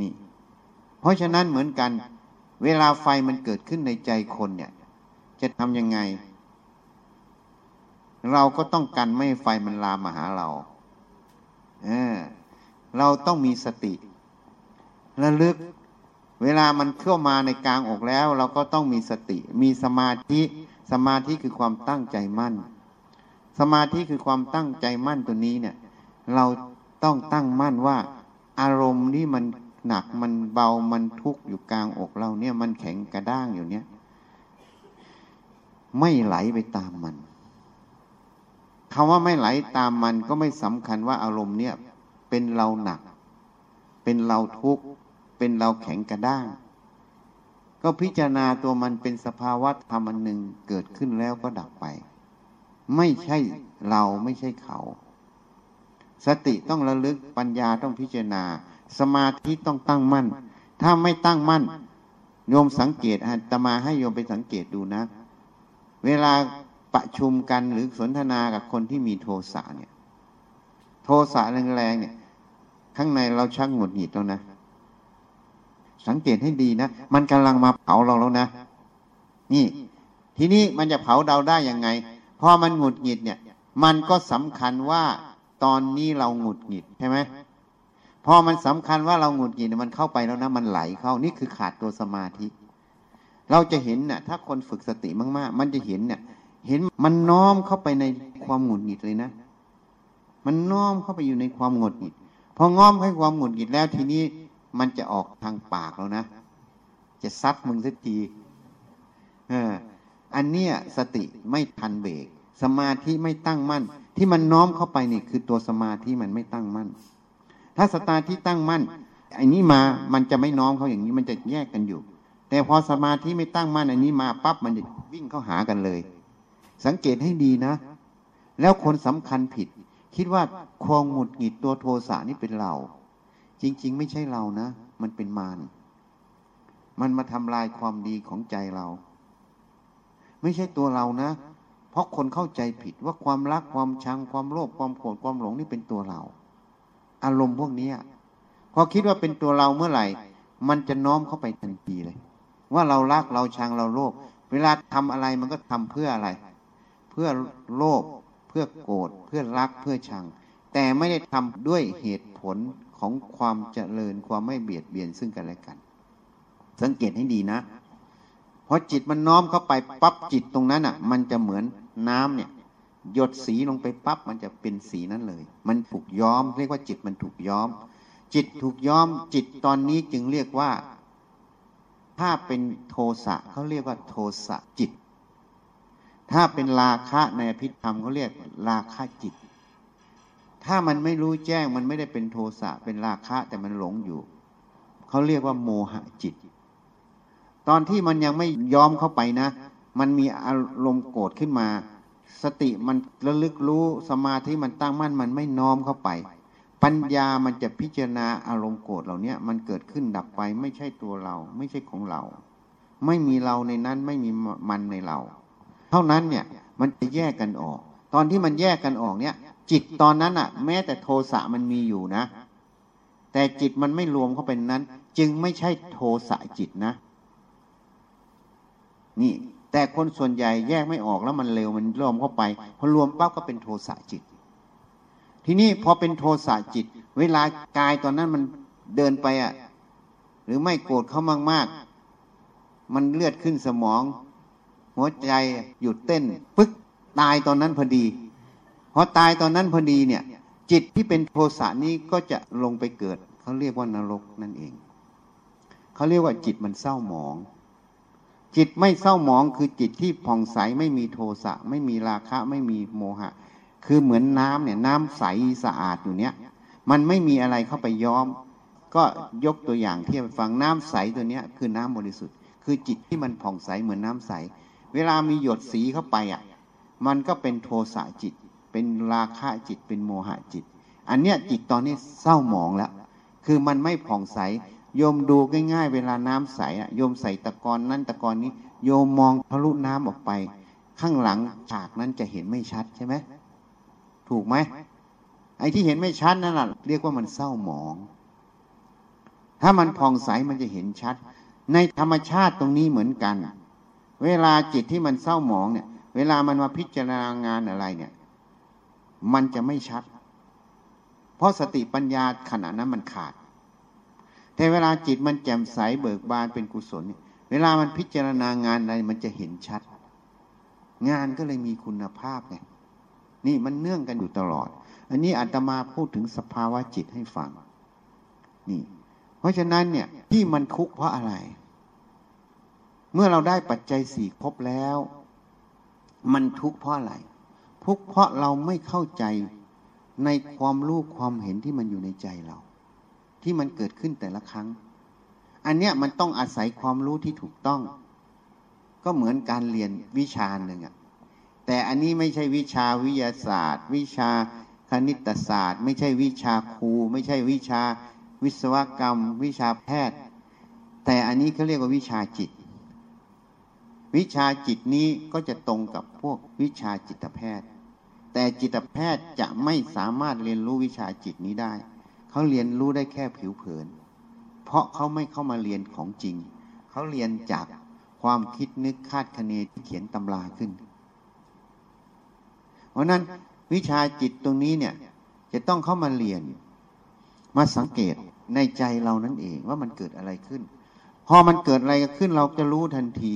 นี่ เพราะฉะนั้นเหมือนกัน เวลาไฟมันเกิดขึ้นในใจคนเนี่ย จะทำยังไง เราก็ต้องกันไม่ไฟมันลามมาหาเราเออเราต้องมีสติ ระลึก เวลามันเข้ามาในกลางอกแล้ว เราก็ต้องมีสติ มีสมาธิ สมาธิคือความตั้งใจมั่น สมาธิคือความตั้งใจมั่นตัวนี้เนี่ย เราต้องตั้งมั่นว่า อารมณ์ที่มันหนักมันเบามันทุกข์อยู่กลางอกเราเนี่ย มันแข็งกระด้างอยู่เนี่ย ไม่ไหลไปตามมันคำว่าไม่ไหลตามมันก็ไม่สำคัญว่าอารมณ์เนี่ย เป็นเราหนัก เป็นเราทุกข์ เป็นเราแข็งกระด้าง ก็พิจารณาตัวมันเป็นสภาวะธรรมอันหนึ่งเกิดขึ้นแล้วก็ดับไป ไม่ใช่เราไม่ใช่เขา สติต้องระลึกปัญญาต้องพิจารณา สมาธิต้องตั้งมั่น ถ้าไม่ตั้งมั่นโยมสังเกตอาตมาให้โยมไปสังเกตดูนะ เวลาประชุมกันหรือสนทนากับคนที่มีโทสะเนี่ย โทสะแรงๆเนี่ย ข้างในเราชักหงุดหงิดแล้วนะ สังเกตให้ดีนะ มันกำลังมาเผาเราแล้วนะ นี่ ทีนี้มันจะเผาเราได้ยังไง พอมันหงุดหงิดเนี่ย มันก็สำคัญว่าตอนนี้เราหงุดหงิดใช่ไหมพอมันสำคัญว่าเราหงุดหงิดมันเข้าไปแล้วนะ มันไหลเข้า นี่คือขาดตัวสมาธิ เราจะเห็นเนะ่ยถ้าคนฝึกสติมาก ๆ มันจะเห็นเนี่ย เห็นมันน้อมเข้าไปในความหงุดหงิดเลยนะ มันน้อมเข้าไปอยู่ในความหงุดหงิด พอง้อมให้ความหงุดหงิดแล้วทีนี้มันจะออกทางปากแล้วนะ จะซัดมึงสักทีเออ อันเนี้ยสติไม่ทันเบรก สมาธิไม่ตั้งมั่น ที่มันน้อมเข้าไปนี่คือตัวสมาธิมันไม่ตั้งมั่น ถ้าสตาที่ตั้งมั่นไอ้นี้มา มันจะไม่น้อมเขาอย่างนี้ มันจะแยกกันอยู่ แต่พอสมาธิไม่ตั้งมั่นอันนี้มาปั๊บมันจะวิ่งเข้าหากันเลย สังเกตให้ดีนะ แล้วคนสำคัญผิด คิดว่าความหงุดหงิดตัวโทสะนี่เป็นเรา จริง ๆ ไม่ใช่เรานะ มันเป็นมารมันมาทำลายความดีของใจเรา ไม่ใช่ตัวเรานะ เพราะคนเข้าใจผิดว่าความรักความชังความโลภความโกรธความหลงนี่เป็นตัวเรา อารมณ์พวกนี้พอคิดว่าเป็นตัวเราเมื่อไหร่ มันจะน้อมเข้าไปทันทีเลย ว่าเรารักเราชังเราโลภเวลาทำอะไรมันก็ทำเพื่ออะไร เพื่อโลภเพื่อโกรธเพื่อรักเพื่อชัง แต่ไม่ได้ทำด้วยเหตุผลของความเจริญความไม่เบียดเบียนซึ่งกันและกัน สังเกตให้ดีนะพอจิตมันน้อมเข้าไปปั๊บจิตตรงนั้นอะ มันจะเหมือนน้ำเนี่ย หยดสีลงไปปั๊บมันจะเป็นสีนั้นเลย มันถูกย้อม เรียกว่าจิตมันถูกย้อม จิตถูกย้อมจิตตอนนี้จึงเรียกว่า ถ้าเป็นโทสะเขาเรียกว่าโทสะจิต ถ้าเป็นราคะในอภิธรรมเขาเรียกราคะจิต ถ้ามันไม่รู้แจ้งมันไม่ได้เป็นโทสะเป็นราคะแต่มันหลงอยู่เขาเรียกว่าโมหะจิต ตอนที่มันยังไม่ยอมเข้าไปนะ มันมีอารมณ์โกรธขึ้นมา สติมันระลึกรู้สมาธิมันตั้งมั่นมันไม่น้อมเข้าไป ปัญญามันจะพิจารณาอารมณ์โกรธเหล่านี้มันเกิดขึ้นดับไปไม่ใช่ตัวเรา ไม่ใช่ของเรา ไม่มีเราในนั้นไม่มีมันในเรา เท่านั้นเนี่ยมันจะแยกกันออก ตอนที่มันแยกกันออกเนี่ย จิตตอนนั้นอะแม้แต่โทสะมันมีอยู่นะ แต่จิตมันไม่รวมเข้าไปนั้น จึงไม่ใช่โทสะจิตนะ นี่ แต่คนส่วนใหญ่แยกไม่ออกแล้วมันเร็วมันรวมเข้าไปพอรวมปั๊บก็เป็นโทสะจิต ทีนี้พอเป็นโทสะจิต เวลากายตอนนั้นมันเดินไปอะ หรือไม่โกรธเขามากๆ มันเลือดขึ้นสมอง หัวใจหยุดเต้น ปึ๊กตายตอนนั้นพอดีพอตายตอนนั้นพอดีเนี่ย จิตที่เป็นโทสะนี้ก็จะลงไปเกิด เขาเรียกว่านรกนั่นเอง เขาเรียกว่าจิตมันเศร้าหมอง จิตไม่เศร้าหมองคือจิตที่ผ่องใสไม่มีโทสะไม่มีราคะไม่มีโมหะ คือเหมือนน้ำเนี่ยน้ำใสสะอาดอยู่เนี้ยมันไม่มีอะไรเข้าไปย้อม ก็ยกตัวอย่างเที่ฟังน้ำใสตัวเนี้ยคือน้ำบริสุทธิ์ คือจิตที่มันผ่องใสเหมือนน้ำใส เวลามีหยดสีเข้าไปอะมันก็เป็นโทสะจิต เป็นราคะจิตเป็นโมหะจิต อันเนี้ยจิตตอนนี้เศร้าหมองแล้วคือมันไม่ผ่องใสโยมดูง่ายๆ เวลาน้ำใสอะโยมใส่ตะกอนนั้นตะกอนนี้ โยมมองทะลุน้ำออกไป ข้างหลังฉากนั้นจะเห็นไม่ชัดใช่ไหม ถูกไหมไอ้ที่เห็นไม่ชัดนั่นแหละเรียกว่ามันเศร้าหมอง ถ้ามันผ่องใสมันจะเห็นชัด ในธรรมชาติตรงนี้เหมือนกัน เวลาจิตที่มันเศร้าหมองเนี่ย เวลามันมาพิจารณางานอะไรเนี่ย มันจะไม่ชัด เพราะสติปัญญาขณะนั้นมันขาด แต่เวลาจิตมันแจ่มใสเบิกบานเป็นกุศลเนี่ยเวลามันพิจารณางานอะไรมันจะเห็นชัด งานก็เลยมีคุณภาพไง นี่มันเนื่องกันอยู่ตลอด อันนี้อาตมาพูดถึงสภาวะจิตให้ฟัง นี่ เพราะฉะนั้นเนี่ยที่มันทุกข์เพราะอะไร เมื่อเราได้ปัจจัยสี่ครบแล้ว มันทุกข์เพราะอะไร ทุกข์เพราะเราไม่เข้าใจในความรู้ความเห็นที่มันอยู่ในใจเรา ที่มันเกิดขึ้นแต่ละครั้ง อันเนี้ยมันต้องอาศัยความรู้ที่ถูกต้อง ก็เหมือนการเรียนวิชาหนึ่งอะ แต่อันนี้ไม่ใช่วิชาวิทยาศาสตร์ วิชาคณิตศาสตร์ ไม่ใช่วิชาครู ไม่ใช่วิชาวิศวกรรม วิชาแพทย์ แต่อันนี้เขาเรียกว่าวิชาจิต วิชาจิตนี้ก็จะตรงกับพวกวิชาจิตแพทย์ แต่จิตแพทย์จะไม่สามารถเรียนรู้วิชาจิตนี้ได้ เขาเรียนรู้ได้แค่ผิวเผิน เพราะเขาไม่เข้ามาเรียนของจริง เขาเรียนจากความคิดนึกคาดคะเนที่เขียนตำราขึ้น ราะนั้นวิชาจิตตรงนี้เนี่ย จะต้องเข้ามาเรียน มาสังเกตในใจเรานั่นเองว่ามันเกิดอะไรขึ้น พอมันเกิดอะไรขึ้นเราจะรู้ทันที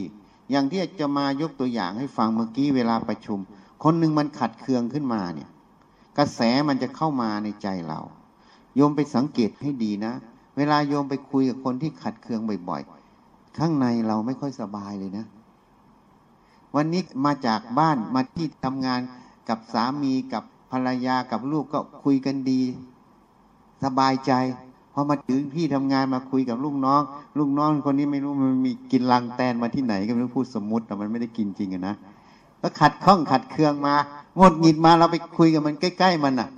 อย่างที่จะมายกตัวอย่างให้ฟังเมื่อกี้เวลาประชุม คนหนึ่งมันขัดเคืองขึ้นมาเนี่ย กระแสมันจะเข้ามาในใจเรา โยมไปสังเกตให้ดีนะ เวลาโยมไปคุยกับคนที่ขัดเคืองบ่อยๆ ข้างในเราไม่ค่อยสบายเลยนะ วันนี้มาจากบ้านมาที่ทำงาน กับสามีกับภรรยากับลูกก็คุยกันดี สบายใจพอมาถึงพี่ทำงานมาคุยกับลูกน้อง ลูกน้องคนนี้ไม่รู้มันมีกินลังแตนมาที่ไหนก็ไม่รู้พูดสมมติแต่มันไม่ได้กินจริงนะก็ขัดข้องขัดเคืองมาหมดหงิดมาเราไปคุยกับมันใกล้ ๆ มันอะ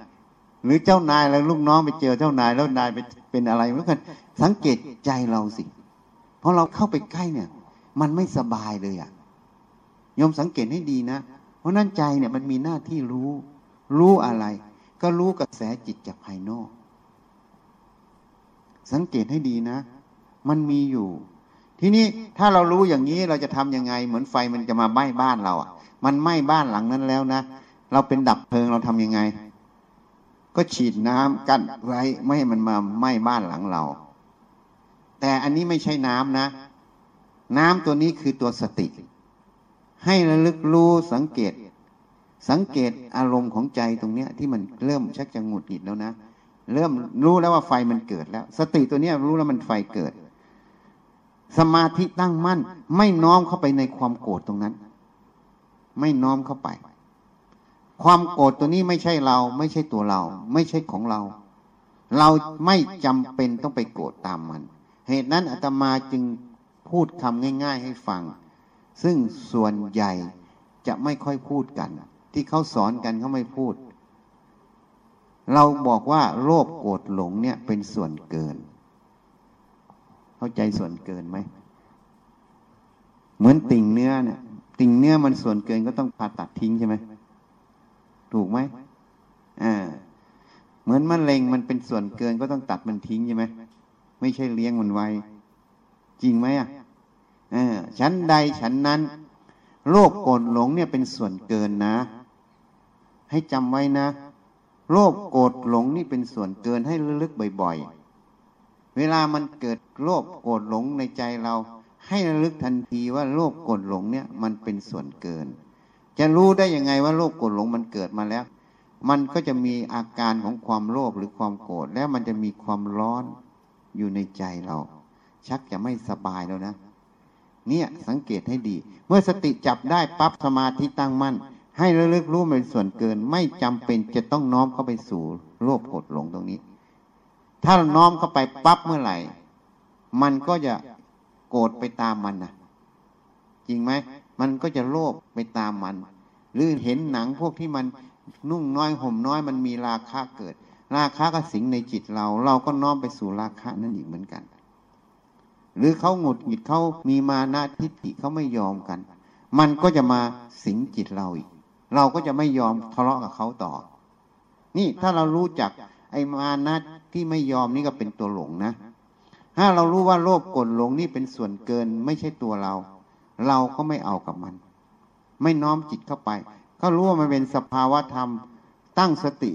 หรือเจ้านายแล้วลูกน้องไปเจอเจ้านายแล้วนายไปเป็นอะไรเมื่อกันสังเกตใจเราสิเพราะเราเข้าไปใกล้เนี่ย มันไม่สบายเลยอะยอมสังเกตให้ดีนะ ราะนั้นใจเนี่ยมันมีหน้าที่รู้ รู้อะไร ก็รู้กระแสจิตจากภายนอก สังเกตให้ดีนะ มันมีอยู่ ทีนี้ถ้าเรารู้อย่างนี้เราจะทํำยังไง เหมือนไฟมันจะมาไหม้บ้านเราอะ มันไหม้บ้านหลังนั้นแล้วนะเราเป็นดับเพลิงเราทํำยังไง ก็ฉีดน้ำกั้นไว้ไม่ให้มันมาไหม้บ้านหลังเรา แต่อันนี้ไม่ใช่น้ำนะ น้ำตัวนี้คือตัวสติ ให้ระลึกรู้สังเกต สังเกตอารมณ์ของใจตรงเนี้ย ที่มันเริ่มชักจะหงุดหงิดแล้วนะเริ่มรู้แล้วว่าไฟมันเกิดแล้ว สติตัวเนี้ยรู้แล้วมันไฟเกิด สมาธิตั้งมั่น ไม่น้อมเข้าไปในความโกรธตรงนั้น ไม่น้อมเข้าไป ความโกรธตัวนี้ไม่ใช่เรา ไม่ใช่ตัวเรา ไม่ใช่ของเรา เราไม่จำเป็นต้องไปโกรธตามมัน เหตุนั้นอาตมาจึงพูดคำง่าย ๆ ให้ฟัง ซึ่งส่วนใหญ่จะไม่ค่อยพูดกัน ที่เขาสอนกันเขาไม่พูด เราบอกว่าโลภโกรธหลงเนี่ยเป็นส่วนเกิน เข้าใจส่วนเกินไหมเหมือนติ่งเนื้อเนี่ยติ่งเนื้อมันส่วนเกินก็ต้องผ่าตัดทิ้งใช่ไหมถูกไหมอ่าเหมือนมะเร็งมันเป็นส่วนเกินก็ต้องตัดมันทิ้งใช่ไหมไม่ใช่เลี้ยงมันไว้ จริงไหมอะ ชั้นใดชั้นนั้น โลภโกรธหลงเนี่ยเป็นส่วนเกินนะ ให้จำไว้นะโลภโกรธหลงนี่เป็นส่วนเกินให้ระลึกบ่อย ๆ เวลามันเกิดโลภโกรธหลงในใจเรา ให้ระลึกทันทีว่าโลภโกรธหลงเนี่ยมันเป็นส่วนเกิน จะรู้ได้ยังไงว่าโลภโกรธหลงมันเกิดมาแล้ว มันก็จะมีอาการของความโลภหรือความโกรธแล้วมันจะมีความร้อนอยู่ในใจเรา ชักจะไม่สบายแล้วนะ เนี่ยสังเกตให้ดี เมื่อสติจับได้ปั๊บสมาธิตั้งมั่น ให้ระลึกรู้เป็นส่วนเกิน ไม่จำเป็นจะต้องน้อมเข้าไปสู่โลภโกรดหลงตรงนี้ ถ้าน้อมเข้าไปปั๊บเมื่อไหร่ มันก็จะโกรธไปตามมันนะจริงไหมมันก็จะโลภไปตามมัน หรือเห็นหนังพวกที่มันนุ่งน้อยห่มน้อยมันมีราคะเกิด ราคะก็สิงในจิตเรา เราก็น้อมไปสู่ราคะนั่นอีกเหมือนกัน หรือเขาหงุดหงิดเขามีมานะทิฏฐิเขาไม่ยอมกัน มันก็จะมาสิงจิตเราอีก เราก็จะไม่ยอมทะเลาะกับเขาต่อ นี่ถ้าเรารู้จักไอ้มานะที่ไม่ยอมนี่ก็เป็นตัวหลงนะ ถ้าเรารู้ว่าโลภกดหลงนี่เป็นส่วนเกินไม่ใช่ตัวเรา เราก็ไม่เอากับมัน ไม่น้อมจิตเข้าไป ก็รู้ว่ามันเป็นสภาวะธรรม ตั้งสติ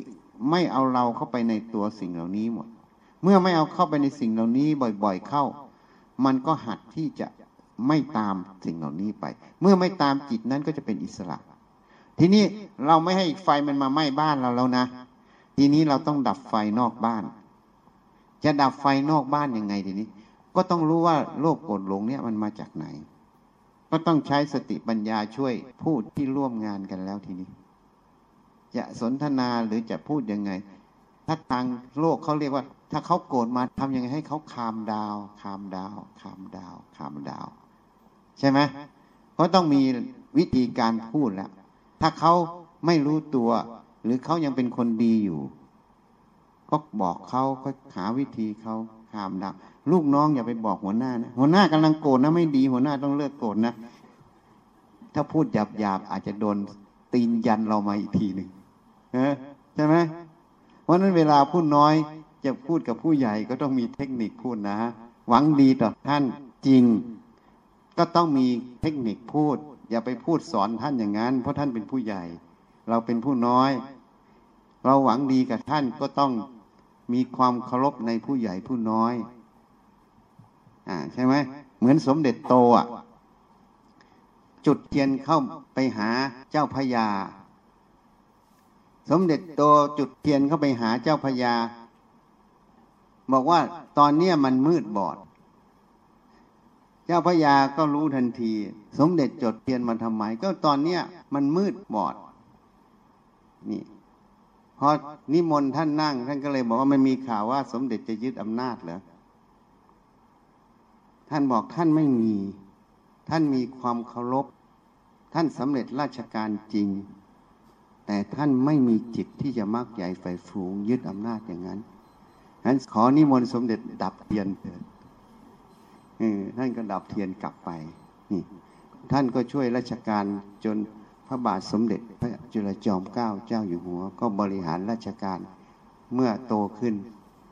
ไม่เอาเราเข้าไปในตัวสิ่งเหล่านี้หมด เมื่อไม่เอาเข้าไปในสิ่งเหล่านี้บ่อย ๆ เข้า มันก็หัดที่จะไม่ตามสิ่งเหล่านี้ไป เมื่อไม่ตามจิตนั้นก็จะเป็นอิสระ ทีนี้เราไม่ให้ไฟมันมาไหม้บ้านเราแล้วนะ ทีนี้เราต้องดับไฟนอกบ้าน จะดับไฟนอกบ้านยังไงทีนี้ ก็ต้องรู้ว่าโลภโกรธหลงเนี่ยมันมาจากไหน ก็ต้องใช้สติปัญญาช่วยพูดที่ร่วมงานกันแล้วทีนี้ จะสนทนาหรือจะพูดยังไง ถ้าทางโลกเขาเรียกว่า ถ้าเขาโกรธมาทำยังไงให้เขาคามดาวคามดาวคามดาวคามดาว ใช่ไหมเขาต้องมีวิธีการพูดแล้ว ถ้าเขาไม่รู้ตัว หรือเขายังเป็นคนดีอยู่ ก็บอกเขาก็หาวิธีเขาห้ามดับลูกน้องอย่าไปบอกหัวหน้านะหัวหน้ากำลังโกรธนะไม่ดีหัวหน้าต้องเลิกโกรธนะถ้าพูดหยาบหยาบอาจจะโดนตีนยันเรามาอีกทีหนึ่งใช่ไหม ราะนั้นเวลาพูดน้อยจะพูดกับผู้ใหญ่ก็ต้องมีเทคนิคพูดนะหวังดีต่อท่านจริง ก็ต้องมีเทคนิคพูด อย่าไปพูดสอนท่านอย่างนั้น เพราะท่านเป็นผู้ใหญ่ เราเป็นผู้น้อย เราหวังดีกับท่านก็ต้องมีความเคารพในผู้ใหญ่ผู้น้อย อ่าใช่ไหมเหมือนสมเด็จโตอะจุดเทียนเข้าไปหาเจ้าพญา สมเด็จโตจุดเทียนเข้าไปหาเจ้าพญา บอกว่าตอนเนี้มันมืดบอด เจ้าพระยาก็รู้ทันที สมเด็จจดเทียนมาทำไม ก็ตอนเนี้ยมันมืดบอด นี่พอนิมนต์ท่านนั่ง ท่านก็เลยบอกว่ามันมีข่าวว่า สมเด็จจะยึดอำนาจเหรอท่านบอกท่านไม่มี ท่านมีความเคารพ ท่านสำเร็จราชการจริง แต่ท่านไม่มีจิตที่จะมักใหญ่ไฟฟูงยึดอำนาจอย่างนั้นฉะนั้นขอนิมนต์สมเด็จดับเทียนเถิดท่านก็ดับเทียนกลับไปนี่ท่านก็ช่วยราชการจนพระบาทสมเด็จพระจุลจอมเกล้าเจ้าอยู่หัว ก็บริหารราชการเมื่อโตขึ้น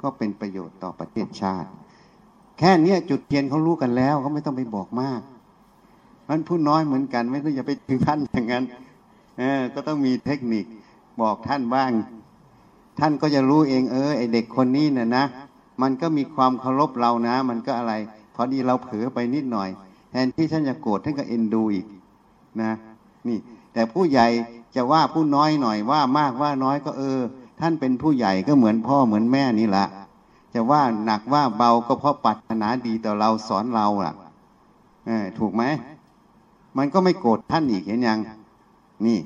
ก็เป็นประโยชน์ต่อประเทศชาติ แค่นี้จุดเทียนเขารู้กันแล้วเขาไม่ต้องไปบอกมากมันผู้น้อยเหมือนกันไม่ต้องอย่าไปถึงท่านอย่างนั้น เออ ก็ต้องมีเทคนิคบอกท่านบ้าง ท่านก็จะรู้เอง เออไอเด็กคนนี้น่ะนะ มันก็มีความเคารพเรานะ มันก็อะไร พอดีเราเผลอไปนิดหน่อย แทนที่ท่านจะโกรธท่านก็เอ็นดูอีกนะ นี่ แต่ผู้ใหญ่จะว่าผู้น้อยหน่อยว่ามากว่าน้อยก็เออ ท่านเป็นผู้ใหญ่ก็เหมือนพ่อเหมือนแม่นี่แหละจะว่าหนักว่าเบาก็เพราะปัตนาดีต่อเราสอนเราล่ะเออถูกไหม มันก็ไม่โกรธท่านอีกเห็นยัง นี่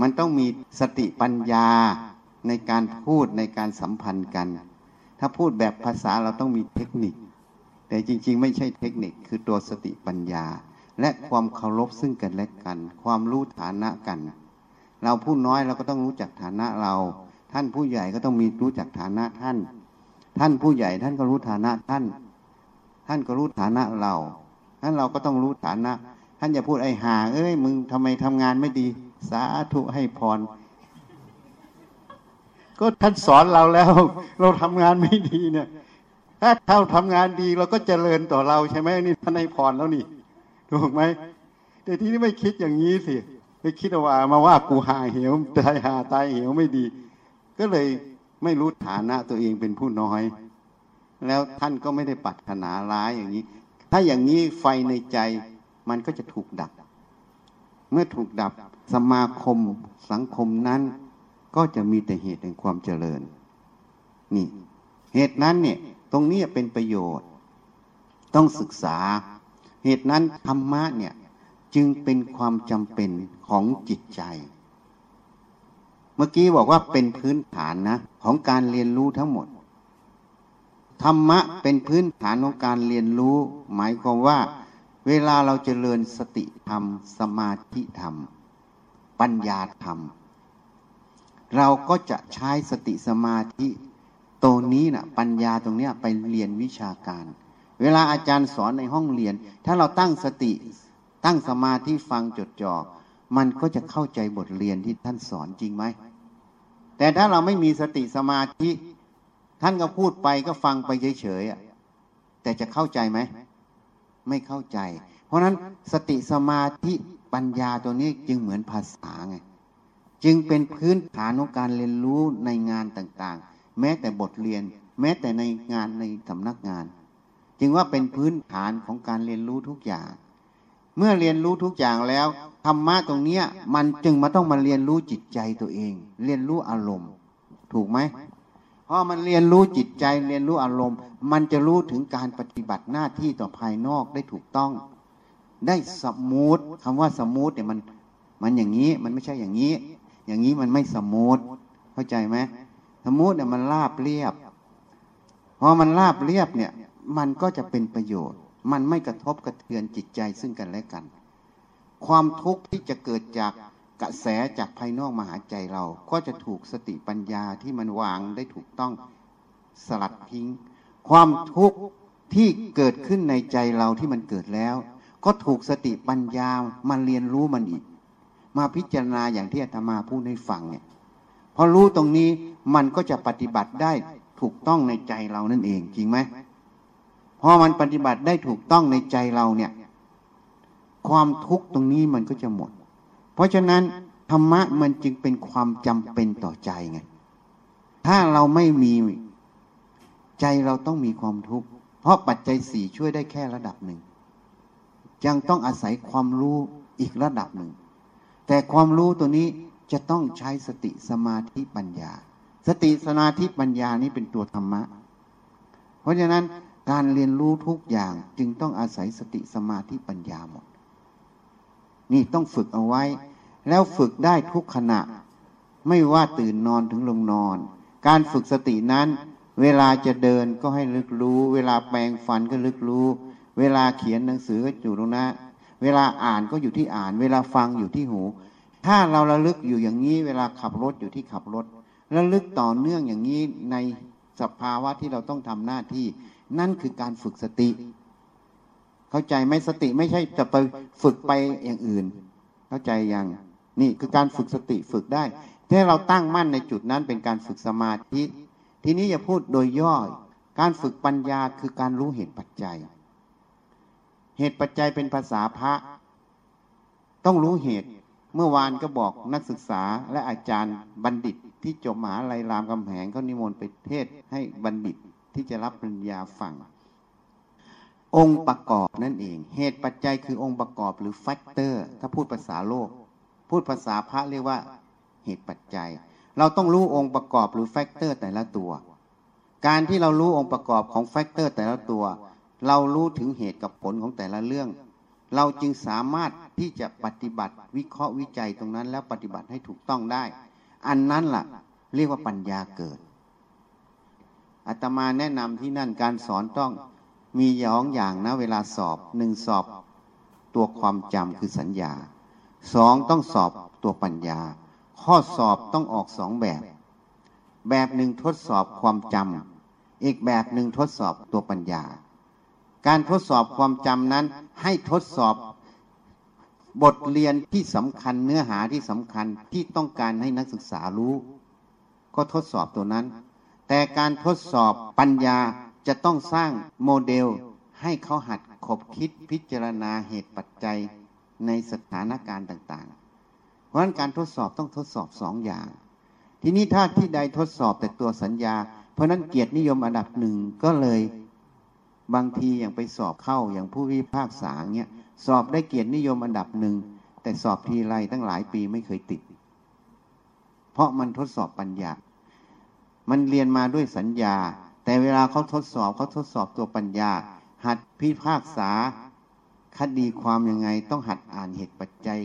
มันต้องมีสติปัญญาในการพูดในการสัมพันธ์กัน ถ้าพูดแบบภาษาเราต้องมีเทคนิค แต่จริง ๆ ไม่ใช่เทคนิคคือตัวสติปัญญา และความเคารพซึ่งกันและกัน ความรู้ฐานะกัน เราผู้น้อยเราก็ต้องรู้จักฐานะเรา ท่านผู้ใหญ่ก็ต้องมีรู้จักฐานะท่าน ท่านผู้ใหญ่ท่านก็รู้ฐานะท่าน ท่านก็รู้ฐานะเราท่านเราก็ต้องรู้ฐานะ ท่านอย่าพูดไอ้หาเอ้ยมึงทำไมทำงานไม่ดี สาธุให้พร ก็ท่านสอนเราแล้ว เราทำงานไม่ดีเนี่ย ถ้าเราทำงานดีเราก็เจริญต่อเราใช่ไหมนี่ท่านให้พรแล้วนี่ถูกไหมแต่ที่นี่ไม่คิดอย่างนี้สิไม่คิดว่ามาว่ากูหาเหวตายหาตายเหวไม่ดี ก็เลยไม่รู้ฐานะตัวเองเป็นผู้น้อย แล้วท่านก็ไม่ได้ปัดถนาร้ายอย่างนี้ ถ้าอย่างนี้ไฟในใจมันก็จะถูกดับ เมื่อถูกดับ สมาคมสังคมนั้นก็จะมีแต่เหตุแห่งความเจริญ นี่ เหตุนั้นเนี่ย ตรงนี้เป็นประโยชน์ ต้องศึกษา เหตุนั้นธรรมะเนี่ยจึงเป็นความจำเป็นของจิตใจ เมื่อกี้บอกว่าเป็นพื้นฐานนะ ของการเรียนรู้ทั้งหมด ธรรมะเป็นพื้นฐานของการเรียนรู้ หมายความว่า เวลาเราเจริญสติธรรม สมาธิธรรม ปัญญาธรรม เราก็จะใช้สติสมาธิตัวนี้นะปัญญาตรงเนี้ยไปเรียนวิชาการ เวลาอาจารย์สอนในห้องเรียน ถ้าเราตั้งสติตั้งสมาธิฟังจดจ่อมันก็จะเข้าใจบทเรียนที่ท่านสอนจริงไหม แต่ถ้าเราไม่มีสติสมาธิ ท่านก็พูดไปก็ฟังไปเฉยๆแต่จะเข้าใจไหม ไม่เข้าใจ เพราะนั้นสติสมาธิ ปัญญาตัวนี้จึงเหมือนภาษาไง จึงเป็นพื้นฐานของการเรียนรู้ในงานต่างๆ แม้แต่บทเรียน แม้แต่ในงานในสำนักงาน จึงว่าเป็นพื้นฐานของการเรียนรู้ทุกอย่าง เมื่อเรียนรู้ทุกอย่างแล้วธรรมะตรงเนี้ย มันจึงมาต้องมาเรียนรู้จิตใจตัวเอง เรียนรู้อารมณ์ ถูกไหมพอมันเรียนรู้จิตใจเรียนรู้อารมณ์ มันจะรู้ถึงการปฏิบัติหน้าที่ต่อภายนอกได้ถูกต้อง ได้ smooth คำว่า smooth เนี่ยมันมันอย่างนี้มันไม่ใช่อย่างนี้ อย่างนี้มันไม่ smooth เข้าใจไหม smooth เนี่ยมันราบเรียบพอมันราบเรียบเนี่ย มันก็จะเป็นประโยชน์ มันไม่กระทบกระเทือนจิตใจซึ่งกันและกัน ความทุกข์ที่จะเกิดจากกระแสจากภายนอกมาหาใจเรา ก็จะถูกสติปัญญาที่มันวางได้ถูกต้องสลัดทิ้ง ความทุกข์ที่เกิดขึ้นในใจเราที่มันเกิดแล้ว ก็ถูกสติปัญญามาเรียนรู้มันอีก มาพิจารณาอย่างที่อาตมาพูดให้ฟังเนี่ยพอรู้ตรงนี้มันก็จะปฏิบัติได้ถูกต้องในใจเรานั่นเองจริงไหมพอมันปฏิบัติได้ถูกต้องในใจเราเนี่ย ความทุกข์ตรงนี้มันก็จะหมด เพราะฉะนั้นธรรมะมันจึงเป็นความจำเป็นต่อใจไงถ้าเราไม่มีใจเราต้องมีความทุกข์เพราะปัจจัยสี่ช่วยได้แค่ระดับหนึ่ง ยังต้องอาศัยความรู้อีกระดับหนึ่ง แต่ความรู้ตัวนี้จะต้องใช้สติสมาธิปัญญา สติสมาธิปัญญานี้เป็นตัวธรรมะ เพราะฉะนั้นการเรียนรู้ทุกอย่างจึงต้องอาศัยสติสมาธิปัญญาหมด นี่ต้องฝึกเอาไว้ แล้วฝึกได้ทุกขณะ ไม่ว่าตื่นนอนถึงลงนอน การฝึกสตินั้น เวลาจะเดินก็ให้ลึกรู้ เวลาแปลงฟันก็ลึกรู้ เวลาเขียนหนังสือก็อยู่ตรงนั้นเวลาอ่านก็อยู่ที่อ่าน เวลาฟังอยู่ที่หู ถ้าเราระลึกอยู่อย่างนี้ เวลาขับรถอยู่ที่ขับรถระลึกต่อเนื่องอย่างนี้ในสภาวะที่เราต้องทำหน้าที่ นั่นคือการฝึกสติ เข้าใจไหมสติไม่ใช่จะไปฝึกไปอย่างอื่น เข้าใจยังนี่คือการฝึกสติฝึกได้ถ้าเราตั้งมั่นในจุดนั้นเป็นการฝึกสมาธิ ทีนี้อย่าพูดโดยย่อ การฝึกปัญญาคือการรู้เหตุปัจจัย เหตุปัจจัยเป็นภาษาพระ ต้องรู้เหตุ เมื่อวานก็บอกนักศึกษาและอาจารย์บัณฑิตที่จบมหาลัยรามคำแหงเขานิมนต์ไปเทศน์ให้บัณฑิตที่จะรับปริญญาฟังองค์ประกอบนั่นเอง เหตุปัจจัยคือองค์ประกอบหรือ factor ถ้าพูดภาษาโลก พูดภาษาพระเรียกว่า เหตุปัจจัย เราต้องรู้องค์ประกอบหรือ factor แต่ละตัว การที่เรารู้องค์ประกอบของแฟกเตอร์แต่ละตัว เรารู้ถึงเหตุกับผลของแต่ละเรื่อง เราจึงสามารถที่จะปฏิบัติวิเคราะห์วิจัยตรงนั้น แล้วปฏิบัติให้ถูกต้องได้ อันนั้นล่ะ เรียกว่าปัญญาเกิดอาตมาแนะนำที่นั่นการสอนต้องมีย้องอย่างนะเวลาสอบหนึ่งสอบ ตัวความจำคือสัญญาสองต้องสอบตัวปัญญา ข้อสอบต้องออกสองแบบ แบบหนึ่งทดสอบความจำอีกแบบหนึ่งทดสอบตัวปัญญา การทดสอบความจำนั้นให้ทดสอบบทเรียนที่สำคัญเนื้อหาที่สำคัญที่ต้องการให้นักศึกษารู้ ก็ทดสอบตัวนั้น แต่การทดสอบปัญญาจะต้องสร้างโมเดล ให้เขาหัดขบคิดพิจารณาเหตุปัจจัยในสถานการณ์ต่าง ๆ เพราะฉะนั้นการทดสอบต้องทดสอบสองอย่าง ทีนี้ถ้าที่ใดทดสอบแต่ตัวสัญญา เพราะนั้นเกียรตินิยมอันดับหนึ่งก็เลย บางทีอย่างไปสอบเข้าอย่างผู้วิพากษาเงี้ยสอบได้เกียรตินิยมอันดับหนึ่งแต่สอบทีไรตั้งหลายปีไม่เคยติด เพราะมันทดสอบปัญญา มันเรียนมาด้วยสัญญา แต่เวลาเขาทดสอบเขาทดสอบตัวปัญญา หัดพิพากษาคดีความยังไงต้องหัดอ่านเหตุปัจจัย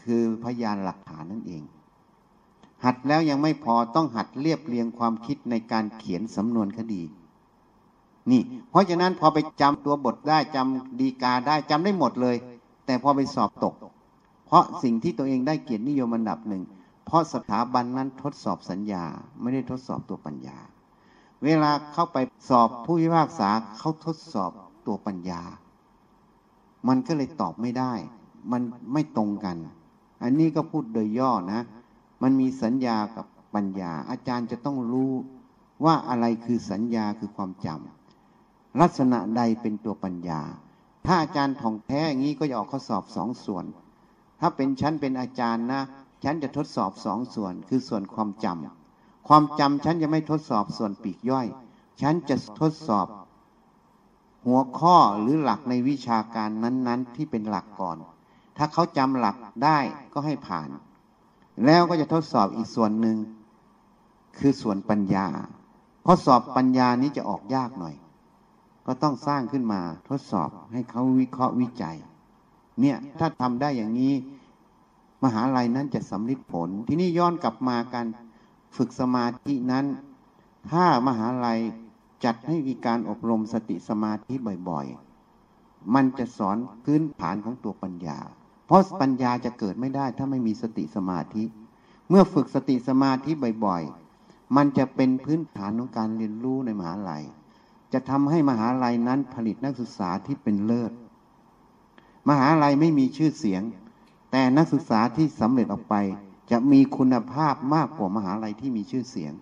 คือพยานหลักฐานนั่นเอง หัดแล้วยังไม่พอต้องหัดเรียบเรียงความคิดในการเขียนสำนวนคดี นี่ เพราะฉะนั้นพอไปจำตัวบทได้จำดีกาได้จำได้หมดเลย แต่พอไปสอบตก เพราะสิ่งที่ตัวเองได้เกียรตินิยมอันดับหนึ่งเพราะสถาบันนั้นทดสอบสัญญา ไม่ได้ทดสอบตัวปัญญา เวลาเข้าไปสอบผู้พิพากษาเขาทดสอบตัวปัญญา มันก็เลยตอบไม่ได้ มันไม่ตรงกัน อันนี้ก็พูดโดยย่อนะ มันมีสัญญากับปัญญา อาจารย์จะต้องรู้ว่าอะไรคือสัญญาคือความจำ ลักษณะใดเป็นตัวปัญญา ถ้าอาจารย์ท่องแท้อย่างนี้ก็จะออกข้อสอบสองส่วน ถ้าเป็นชั้นเป็นอาจารย์นะฉันจะทดสอบสองส่วน คือส่วนความจำความจำฉันจะไม่ทดสอบส่วนปีกย่อย ฉันจะทดสอบ หัวข้อหรือหลักในวิชาการนั้น ๆ ที่เป็นหลักก่อน ถ้าเขาจำหลักได้ก็ให้ผ่าน แล้วก็จะทดสอบอีกส่วนหนึ่งคือส่วนปัญญาข้อสอบปัญญานี้จะออกยากหน่อย ก็ต้องสร้างขึ้นมาทดสอบให้เขาวิเคราะห์วิจัย เนี่ยถ้าทำได้อย่างนี้ มหาลัยนั้นจะสำลิดผล ที่นี่ย้อนกลับมาการฝึกสมาธินั้น ถ้ามหาลัยจัดให้มีการอบรมสติสมาธิบ่อยๆ มันจะสอนพื้นฐานของตัวปัญญา เพราะปัญญาจะเกิดไม่ได้ถ้าไม่มีสติสมาธิ เมื่อฝึกสติสมาธิบ่อยๆ มันจะเป็นพื้นฐานของการเรียนรู้ในมหาลัย จะทำให้มหาลัยนั้นผลิตนักศึกษาที่เป็นเลิศ มหาลัยไม่มีชื่อเสียง แต่นักศึกษาที่สำเร็จออกไป จะมีคุณภาพมากกว่ามหาลัยที่มีชื่อเสียง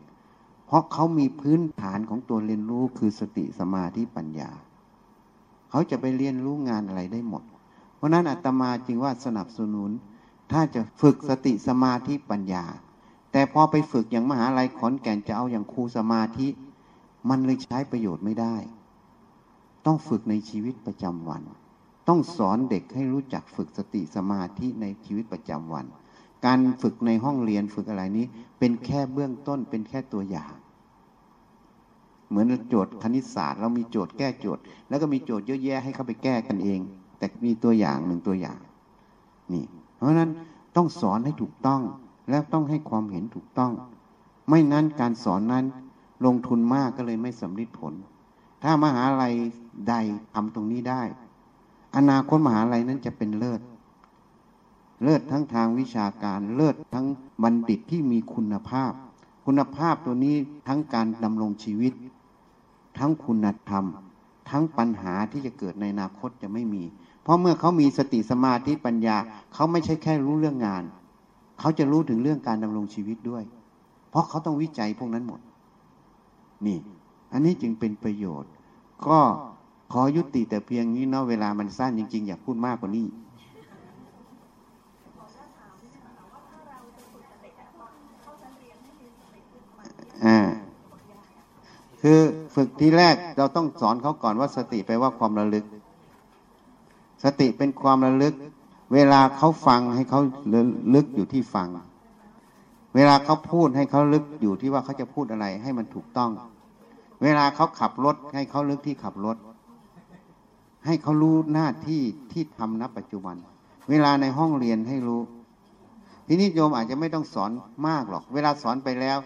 เพราะเขามีพื้นฐานของตัวเรียนรู้คือสติสมาธิปัญญา เขาจะไปเรียนรู้งานอะไรได้หมด เพราะนั้นอาตมาจึงว่าสนับสนุน ถ้าจะฝึกสติสมาธิปัญญา แต่พอไปฝึกอย่างมหาลัยขอนแก่นจะเอาอย่างครูสมาธิ มันเลยใช้ประโยชน์ไม่ได้ ต้องฝึกในชีวิตประจำวัน ต้องสอนเด็กให้รู้จักฝึกสติสมาธิในชีวิตประจำวัน การฝึกในห้องเรียนฝึกอะไรนี้ เป็นแค่เบื้องต้นเป็นแค่ตัวอย่างเหมือนโจทย์คณิตศาสตร์เรามีโจทย์แก้โจทย์ แล้วก็มีโจทย์เยอะแยะให้เขาไปแก้กันเอง แต่มีตัวอย่างหนึ่งตัวอย่าง นี่ เพราะนั้นต้องสอนให้ถูกต้อง แล้วต้องให้ความเห็นถูกต้อง ไม่นั้นการสอนนั้น ลงทุนมากก็เลยไม่สำเร็จผล ถ้ามหาลัยใดทำตรงนี้ได้ อนาคตมหาลัยนั้นจะเป็นเลิศ เลิศทั้งทางวิชาการ เลิศทั้งบัณฑิตที่มีคุณภาพ คุณภาพตัวนี้ทั้งการดำรงชีวิต ทั้งคุณธรรม ทั้งปัญหาที่จะเกิดในอนาคตจะไม่มี เพราะเมื่อเขามีสติสมาธิปัญญา เขาไม่ใช่แค่รู้เรื่องงาน เขาจะรู้ถึงเรื่องการดำรงชีวิตด้วย เพราะเขาต้องวิจัยพวกนั้นหมด นี่ อันนี้จึงเป็นประโยชน์ ก็ขอยุติแต่เพียงนี้เนาะเวลามันสั้นจริง ๆ อยากพูดมากกว่านี้คือฝึกทีแรกเราต้องสอนเขาก่อนว่าสติแปลว่าความระลึก สติเป็นความระลึก เวลาเขาฟังให้เขาลึกอยู่ที่ฟัง เวลาเขาพูดให้เขาลึกอยู่ที่ว่าเขาจะพูดอะไรให้มันถูกต้อง เวลาเขาขับรถให้เขาลึกที่ขับรถ ให้เขารู้หน้าที่ที่ทำณปัจจุบัน เวลาในห้องเรียนให้รู้ ทีนี้โยมอาจจะไม่ต้องสอนมากหรอก เวลาสอนไปแล้ว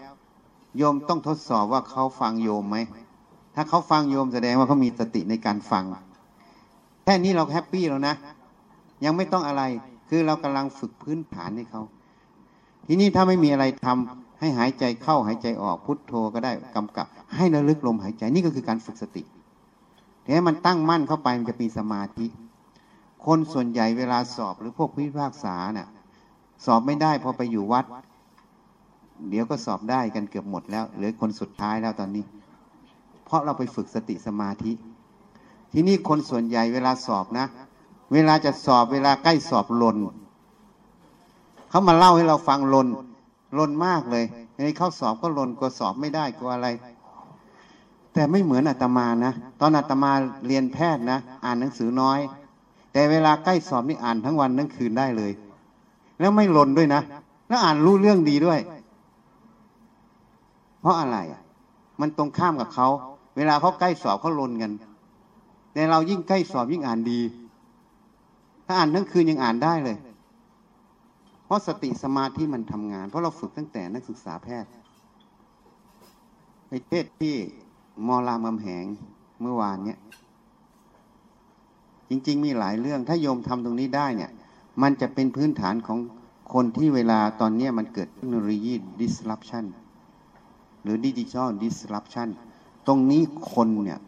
โยมต้องทดสอบว่าเขาฟังโยมไหม ถ้าเขาฟังโยมแสดงว่าเขามีสติในการฟัง แค่นี้เราแฮปปี้แล้วนะ ยังไม่ต้องอะไร คือเรากำลังฝึกพื้นฐานให้เขา ทีนี้ถ้าไม่มีอะไรทำให้หายใจเข้าหายใจออกพุทโธก็ได้กำกับ ให้ระลึกลมหายใจนี่ก็คือการฝึกสติแต่ให้มันตั้งมั่นเข้าไปมันจะมีสมาธิ คนส่วนใหญ่เวลาสอบหรือพวกพิพากษาเนะ่ะสอบไม่ได้พอไปอยู่วัด เดี๋ยวก็สอบได้กันเกือบหมดแล้วเหลือคนสุดท้ายแล้วตอนนี้ เพราะเราไปฝึกสติสมาธิ ที่นี่คนส่วนใหญ่เวลาสอบนะ เวลาจะสอบเวลาใกล้สอบหล่น เขามาเล่าให้เราฟังลนลนมากเลยในเข้าสอบก็ลนกลัวสอบไม่ได้กลัวอะไร แต่ไม่เหมือนอาตมานะตอนอาตมาเรียนแพทย์นะอ่านหนังสือน้อย แต่เวลาใกล้สอบนี่อ่านทั้งวันทั้งคืนได้เลย แล้วไม่ลนด้วยนะแล้วอ่านรู้เรื่องดีด้วย เพราะอะไรมันตรงข้ามกับเขาเวลาเขาใกล้สอบเขาลนกัน แต่เรายิ่งใกล้สอบยิ่งอ่านดี ถ้าอ่านทั้งคืนยังอ่านได้เลย เพราะสติสมาธิมันทำงาน เพราะเราฝึกตั้งแต่นักศึกษาแพทย์ไปเทศที่มอรามคำแหงเมื่อวานเนี้ยจริง ๆ มีหลายเรื่อง ถ้าโยมทำตรงนี้ได้เนี่ย มันจะเป็นพื้นฐานของคนที่เวลาตอนนี้มันเกิดเทคโนโลยี disruption หรือ digital disruption ตรงนี้คนเนี่ย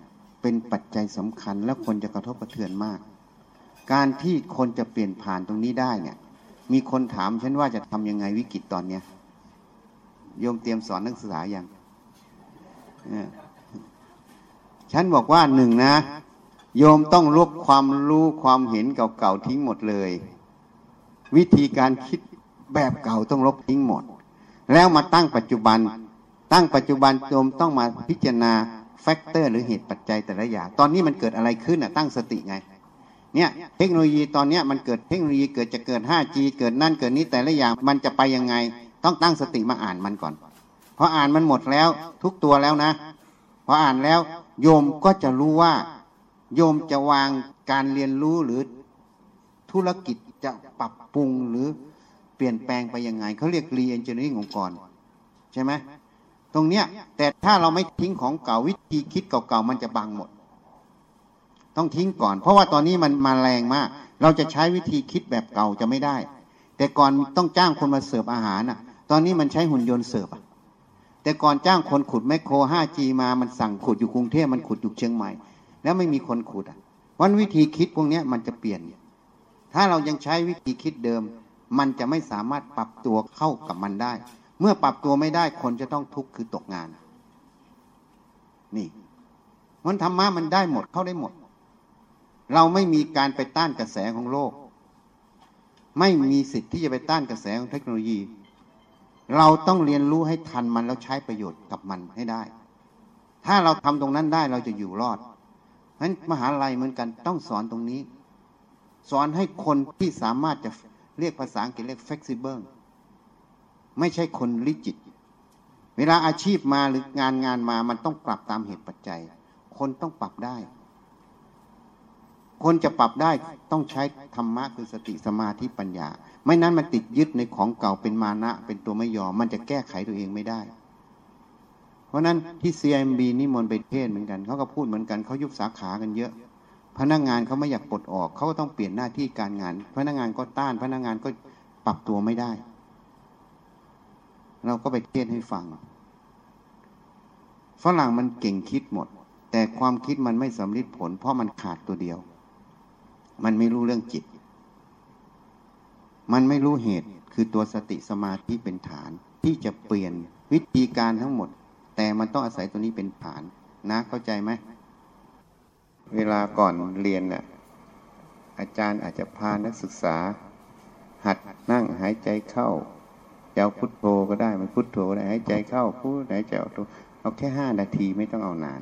เป็นปัจจัยสำคัญและคนจะกระทบกระเทือนมาก การที่คนจะเปลี่ยนผ่านตรงนี้ได้เนี่ย มีคนถามฉันว่าจะทำยังไงวิกฤตตอนเนี้ยโยมเตรียมสอนนักศึกษาอย่างฉันบอกว่าหนึ่งนะ โยมต้องลบความรู้ความเห็นเก่าๆทิ้งหมดเลย วิธีการคิดแบบเก่าต้องลบทิ้งหมด แล้วมาตั้งปัจจุบัน ตั้งปัจจุบันโยมต้องมาพิจารณา factor หรือเหตุปัจจัยแต่ละอย่าง ตอนนี้มันเกิดอะไรขึ้นอะ ตั้งสติไง เนี่ยเทคโนโลยีตอนนี้มันเกิดเทคโนโลยีเกิดจะเกิด 5G เกิดนั่นเกิดนี้แต่ละอย่างมันจะไปยังไง ต้องตั้งสติมาอ่านมันก่อนพออ่านมันหมดแล้วทุกตัวแล้วนะพออ่านแล้วโยมก็จะรู้ว่า โยมจะวางการเรียนรู้หรือธุรกิจจะปรับปรุงหรือเปลี่ยนแปลงไปยังไงเขาเรียกรีเอนจิเนียริงองค์กรใช่ไหมตรงเนี้ยแต่ถ้าเราไม่ทิ้งของเก่าวิธีคิดเก่าๆมันจะบังหมด ต้องทิ้งก่อน เพราะว่าตอนนี้มันมาแรงมาก เราจะใช้วิธีคิดแบบเก่าจะไม่ได้ แต่ก่อนต้องจ้างคนมาเสิร์ฟอาหารน่ะ ตอนนี้มันใช้หุ่นยนต์เสิร์ฟอะแต่ก่อนจ้างคนขุดแมคโคร 5G มามันสั่งขุดอยู่กรุงเทพมันขุดอยู่เชียงใหม่ แล้วไม่มีคนขุดอะวันวิธีคิดพวกนี้มันจะเปลี่ยน ถ้าเรายังใช้วิธีคิดเดิม มันจะไม่สามารถปรับตัวเข้ากับมันได้ เมื่อปรับตัวไม่ได้คนจะต้องทุกข์คือตกงาน นี่มันธรรมะมันได้หมดเข้าได้หมด เราไม่มีการไปต้านกระแสของโลก ไม่มีสิทธิ์ที่จะไปต้านกระแสของเทคโนโลยี เราต้องเรียนรู้ให้ทันมันแล้วใช้ประโยชน์กับมันให้ได้ ถ้าเราทำตรงนั้นได้เราจะอยู่รอดเพราะฉะนั้นมหาลัยเหมือนกันต้องสอนตรงนี้ สอนให้คนที่สามารถจะเรียกภาษาอังกฤษเรียก flexible ไม่ใช่คนริจิต เวลาอาชีพมาหรืองานงานมามันต้องปรับตามเหตุปัจจัย คนต้องปรับได้ คนจะปรับได้ต้องใช้ธรรมะคือสติสมาธิปัญญา ไม่นั้นมันติดยึดในของเก่าเป็นมานะ เป็นตัวไม่ยอม มันจะแก้ไขตัวเองไม่ได้ เพราะนั้นที่ CMB นี่มนไปเทศเหมือนกันเขาก็พูดเหมือนกันเขายุบสาขากันเยอะ พนักงานเขาไม่อยากปลดออกเขาก็ต้องเปลี่ยนหน้าที่การงาน พนักงานก็ต้าน พนักงานก็ปรับตัวไม่ได้ เราก็ไปเทศให้ฟังฝรั่งมันเก่งคิดหมด แต่ความคิดมันไม่สำเร็จผล เพราะมันขาดตัวเดียว มันไม่รู้เรื่องจิต มันไม่รู้เหตุคือตัวสติสมาธิเป็นฐาน ที่จะเปลี่ยนวิธีการทั้งหมด แต่มันต้องอาศัยตัวนี้เป็นฐานนะเข้าใจไหมเวลาก่อนเรียนน่ะอาจารย์อาจจะพานักศึกษา หัดนั่งหายใจเข้าจะเอาพุทโธก็ได้มันพุทโธได้หายใจเข้าพูดหายใจออกเอาแค่ห้านาทีไม่ต้องเอานาน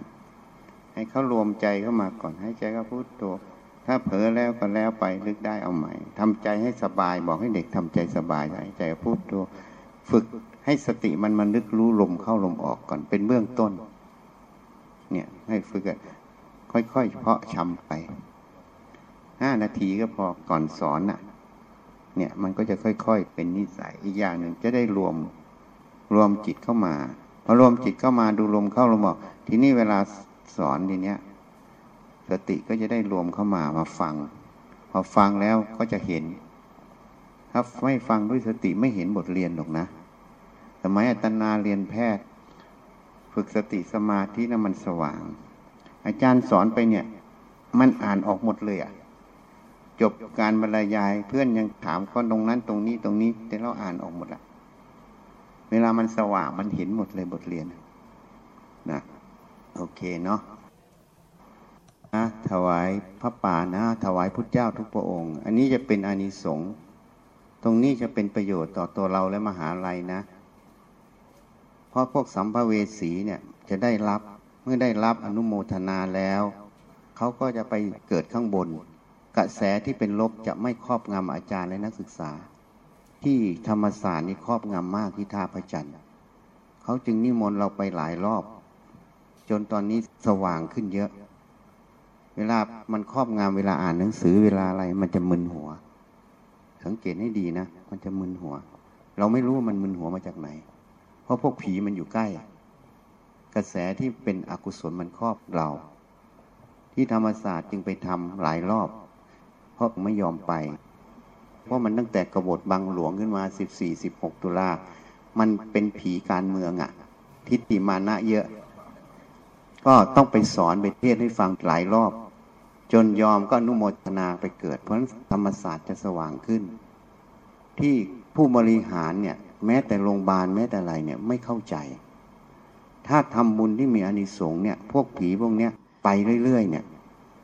ให้เขารวมใจเข้ามาก่อนหายใจเข้าพุทโธ ถ้าเผลอแล้วก็แล้วไปลึกได้เอาใหม่ทำใจให้สบาย บอกให้เด็กทำใจสบายใจพูดตัวฝึกให้สติมันมันลึกรู้ลมเข้าลมออกก่อนเป็นเบื้องต้น เนี่ยให้ฝึกค่อยๆเพาะชำไปห้านาทีก็พอก่อนสอนน่ะ เนี่ยมันก็จะค่อย ๆ เป็นนิสัยอีกอย่างหนึ่งจะได้รวมรวมจิตเข้ามาพอรวมจิตเข้ามาดูลมเข้าลมออก ทีนี้เวลาสอนทีเนี้ย สติก็จะได้รวมเข้ามามาฟัง พอฟังแล้วก็จะเห็น ถ้าไม่ฟังด้วยสติไม่เห็นบทเรียนหรอกนะ สมัยอัตนาเรียนแพทย์ ฝึกสติสมาธินะมันสว่าง อาจารย์สอนไปเนี่ย มันอ่านออกหมดเลยอะจบการบรรยายเพื่อนยังถามก็ตรงนั้นตรงนี้ตรงนี้ แต่เราอ่านออกหมดละเวลามันสว่างมันเห็นหมดเลยบทเรียนนะโอเคเนาะ ถวายพระป่านะ ถวายพุทธเจ้าทุกพระองค์ อันนี้จะเป็นอานิสงส์ตรงนี้จะเป็นประโยชน์ต่อตัวเราและมหาลัยนะ เพราะพวกสัมภเวสีเนี่ยจะได้รับเมื่อได้รับอนุโมทนาแล้วเขาก็จะไปเกิดข้างบน กระแสที่เป็นลบจะไม่ครอบงำอาจารย์และนักศึกษา ที่ธรรมศาสตร์นี่ครอบงำมากที่ท่าพระจันทร์เขาจึงนิมนต์เราไปหลายรอบ จนตอนนี้สว่างขึ้นเยอะ เวลามันครอบงำเวลาอ่านหนังสือเวลาอะไร มันจะมึนหัว สังเกตให้ดีนะมันจะมึนหัว เราไม่รู้ว่ามันมึนหัวมาจากไหน เพราะพวกผีมันอยู่ใกล้ กระแสที่เป็นอกุศลมันครอบเรา ที่ธรรมศาสตร์จึงไปทำหลายรอบ เพราะไม่ยอมไป เพราะมันตั้งแต่กบฏบังหลวงขึ้นมา14 16ตุลามันเป็นผีการเมืองอะทิฏฐิมานะเยอะ ก็ต้องไปสอนไปเทศให้ฟังหลายรอบ จนยอมก็อนุโมทนาไปเกิด เพราะนั้นธรรมศาสตร์จะสว่างขึ้น ที่ผู้บริหารเนี่ยแม้แต่โรงพยาบาลแม้แต่อะไรเนี่ยไม่เข้าใจ ถ้าทำบุญที่มีอานิสงส์เนี่ยพวกผีพวกเนี้ยไปเรื่อยๆเนี่ย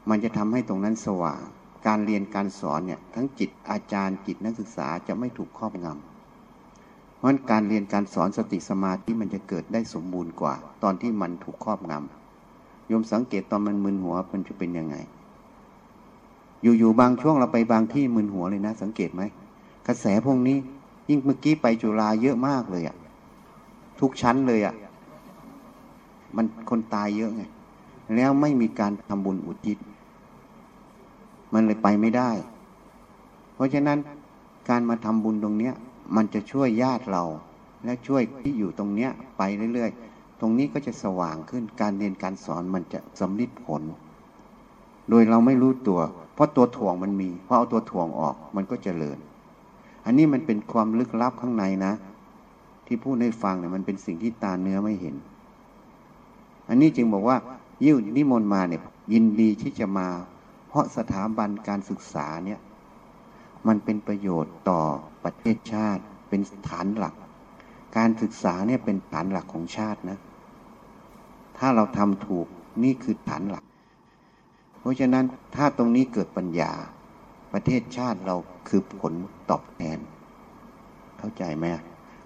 มันจะทำให้ตรงนั้นสว่าง การเรียนการสอนเนี่ยทั้งจิตอาจารย์จิตนักศึกษาจะไม่ถูกครอบงำเพราะฉะนั้นการเรียนการสอนสติสมาธิมันจะเกิดได้สมบูรณ์กว่า ตอนที่มันถูกครอบงำโยมสังเกตตอนมันมึนหัวมันจะเป็นยังไง อยู่ๆบางช่วงเราไปบางที่มึนหัวเลยนะ สังเกตไหมกระแสพวกนี้ ยิ่งเมื่อกี้ไปจุฬาเยอะมากเลยอะทุกชั้นเลยอะมันคนตายเยอะไงแล้วไม่มีการทำบุญอุทิศ มันเลยไปไม่ได้ เพราะฉะนั้นการมาทำบุญตรงเนี้ย มันจะช่วยญาติเรา และช่วยที่อยู่ตรงเนี้ย ไปเรื่อยๆ ตรงนี้ก็จะสว่างขึ้นการเรียนการสอนมันจะสำลิดผล โดยเราไม่รู้ตัว ราะตัวถ่วงมันมีพอเอาตัวถ่วงออกมันก็จเจริญ อันนี้มันเป็นความลึกลับข้างในนะ ที่พูดให้ฟังเนี่ยมันเป็นสิ่งที่ตาเนื้อไม่เห็น อันนี้จึงบอกว่ายิ่วนิมนต์มาเนี่ยยินดีที่จะมา เพราะสถาบันการศึกษาเนี่ยมันเป็นประโยชน์ต่อประเทศชาติเป็นฐานหลัก การศึกษาเนี่ยเป็นฐานหลักของชาตินะ ถ้าเราทำถูกนี่คือฐานหลัก เพราะฉะนั้นถ้าตรงนี้เกิดปัญญา ประเทศชาติเราคือผลตอบแทน เข้าใจไหม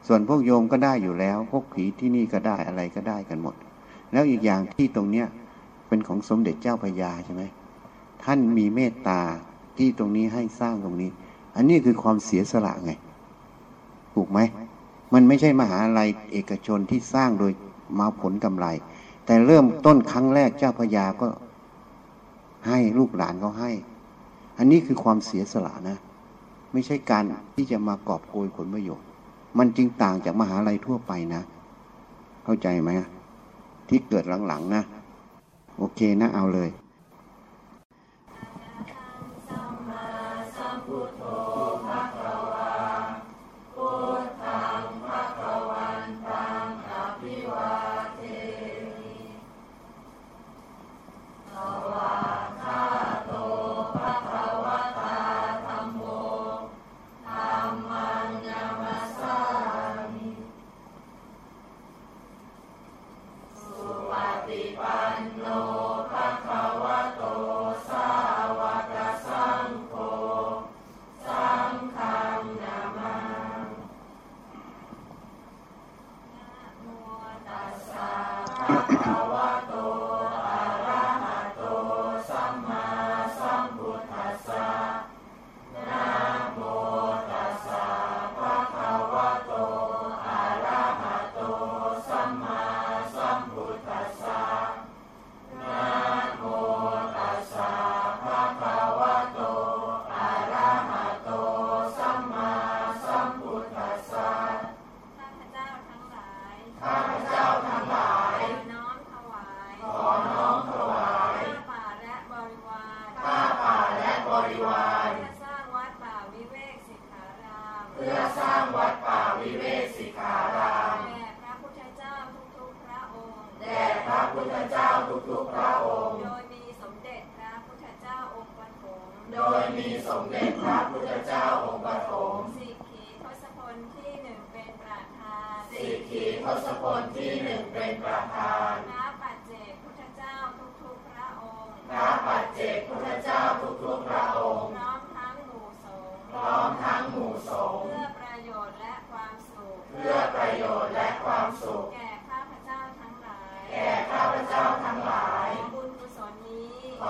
ส่วนพวกโยมก็ได้อยู่แล้ว พวกผีที่นี่ก็ได้อะไรก็ได้กันหมด แล้วอีกอย่างที่ตรงเนี้ยเป็นของสมเด็จเจ้าพระยาใช่ไหมท่านมีเมตตาที่ตรงนี้ให้สร้างตรงนี้ อันนี้คือความเสียสละไง ถูกไหม มันไม่ใช่มหาลัยเอกชนที่สร้างโดยมาผลกำไร แต่เริ่มต้นครั้งแรกเจ้าพระยาก็ ให้ลูกหลานเขาให้ อันนี้คือความเสียสละนะ ไม่ใช่การที่จะมากอบโกยผลประโยชน์ มันจึงต่างจากมหาลัยทั่วไปนะ เข้าใจไหมที่เกิดหลังๆนะ โอเคนะเอาเลย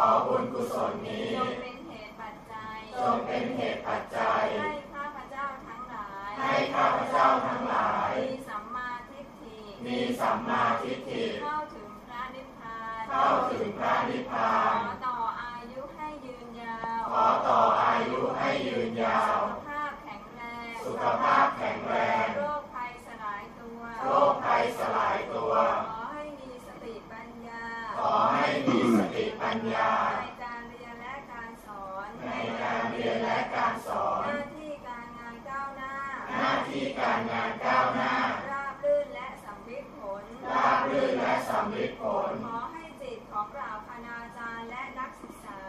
ขอบุญกุศลนี้จงเป็นเหตุปัจจัย ให้ข้าพเจ้าทั้งหลายพเจ้าทั้งหลาย มีสัมมาทิฏฐิเข้าถึงพระนิพพาน ขอต่ออายุให้ยืนยาวสุขภาพแข็งแรง โรคภัยสลายตัว โรคภัยสลายตัว ขอให้มีสติปัญญา ขอให้มีัญญา ในการเรียนและการสอน ในการเรียนและการสอน หน้าที่การงานก้าวหน้า หน้าที่การงานก้าวหน้า ราบรื่นและสำลิดผล ราบรื่นและสำลิดผล ขอให้จิตของเรล่าคณาจารย์และนักศึกษา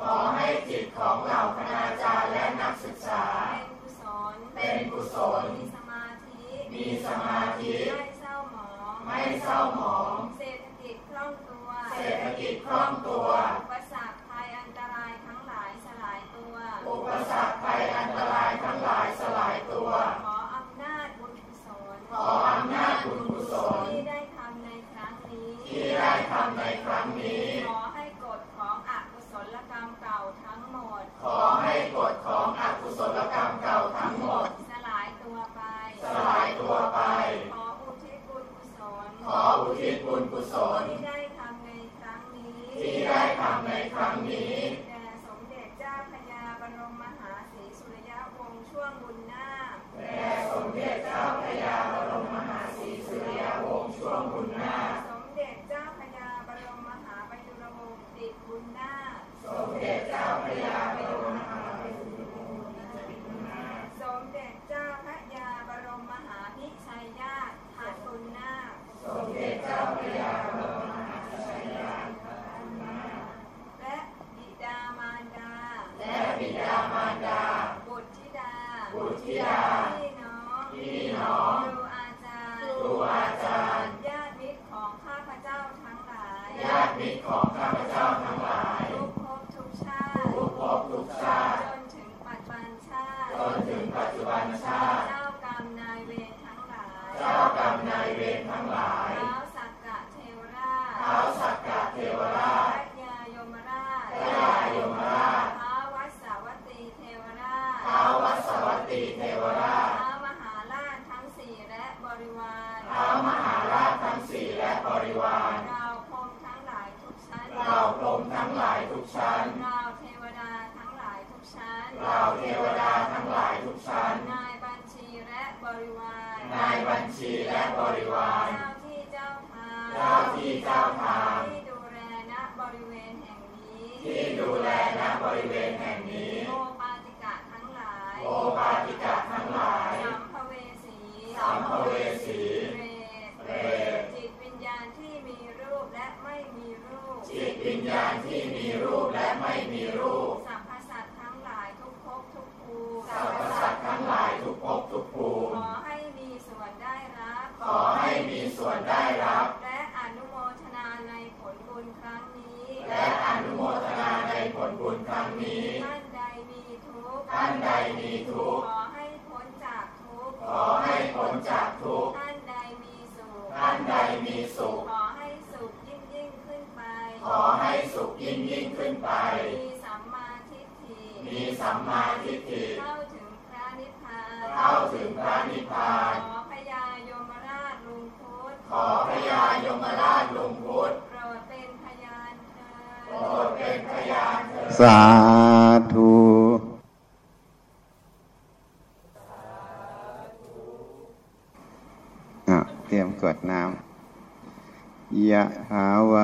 ขอให้จิตของเรล่าคณาจารย์และนักศึกษา เป็นกุศล เป็นกุศล มีสมาธิ มีสมาธิ ไม่เศร้าหมอง ไม่เศร้าหมอง เศรษฐกิจคล่องตัว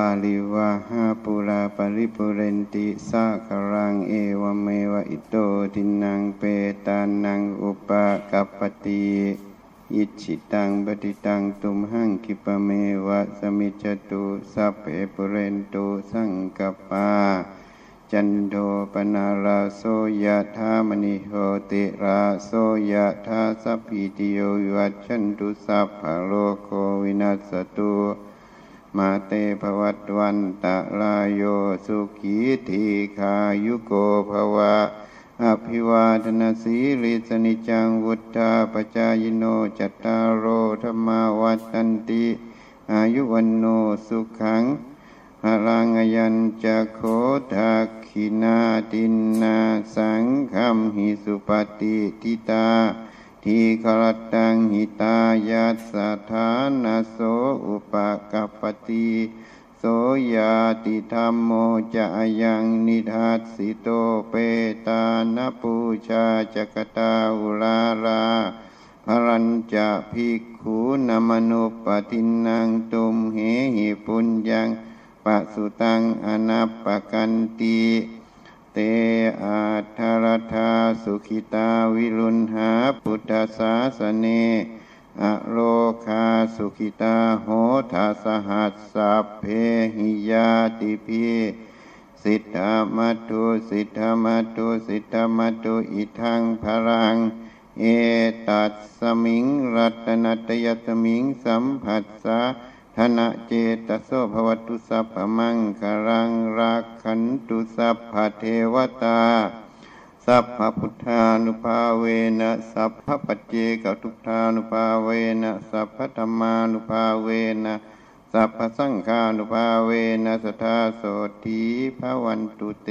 วาริวะหาปูรา ปะริปูเรนติสาคะรังเอวะเมวะอิโตทินนังเปตานังอุปะกัปปะติอิจฉิตังปัตถิตังตุมหัง ขิปปะเมวะ สะมิชฌะตุสัพเพปูเรนตุสังกัปปาจันโทปัณณะระโสยะถา มะณิโชติระโสยะถาสัพพีติโย วิวัชชันตุสัพพะโรโกวินัสตุ มาเตภวัตวันตะลายโยสุขีทีขายุโกภวะอภิวาทนาสีริสนิจังวุฒาปจายโนจัตตารโอธรรมาวัฏันติ อายุวันโนสุขังพลังยันจะโคทักขินาตินนาสังคมหิสุปฏิทิตา ทีครตังหิตายัสสถานาโสอุปกัปปติโสยาติธรรมโมจะยังนิทัสสิโตเปตานปูชาจกตาอุลาราพรัญจะภิกขุนมนุปตินังตุมเหหิปุญญังปะสุตังอนัปปกันติ เตอาทารธาสุขิตาวิรุณหาพุทธศาสเนอโลคาสุขิตาโหทาสหัสสัพเพหิยาติพีสิทธามัตุสิทธามัตุสิทธามัตตุอิทังพรัง เอตัสสมิงรัตนัตยสมิงสัมผัสสะ ธนะเจตโสภวตุสัพพมังคารังรักขันตุสัพพเทวตา สัพพพุทธานุภาเวนะสัพพปัจเจกทุกธานุภาเวนะสัพพธรรมานุภาเวนะสัพพสังฆานุภาเวนะสทธาโสธีพระวันตุเต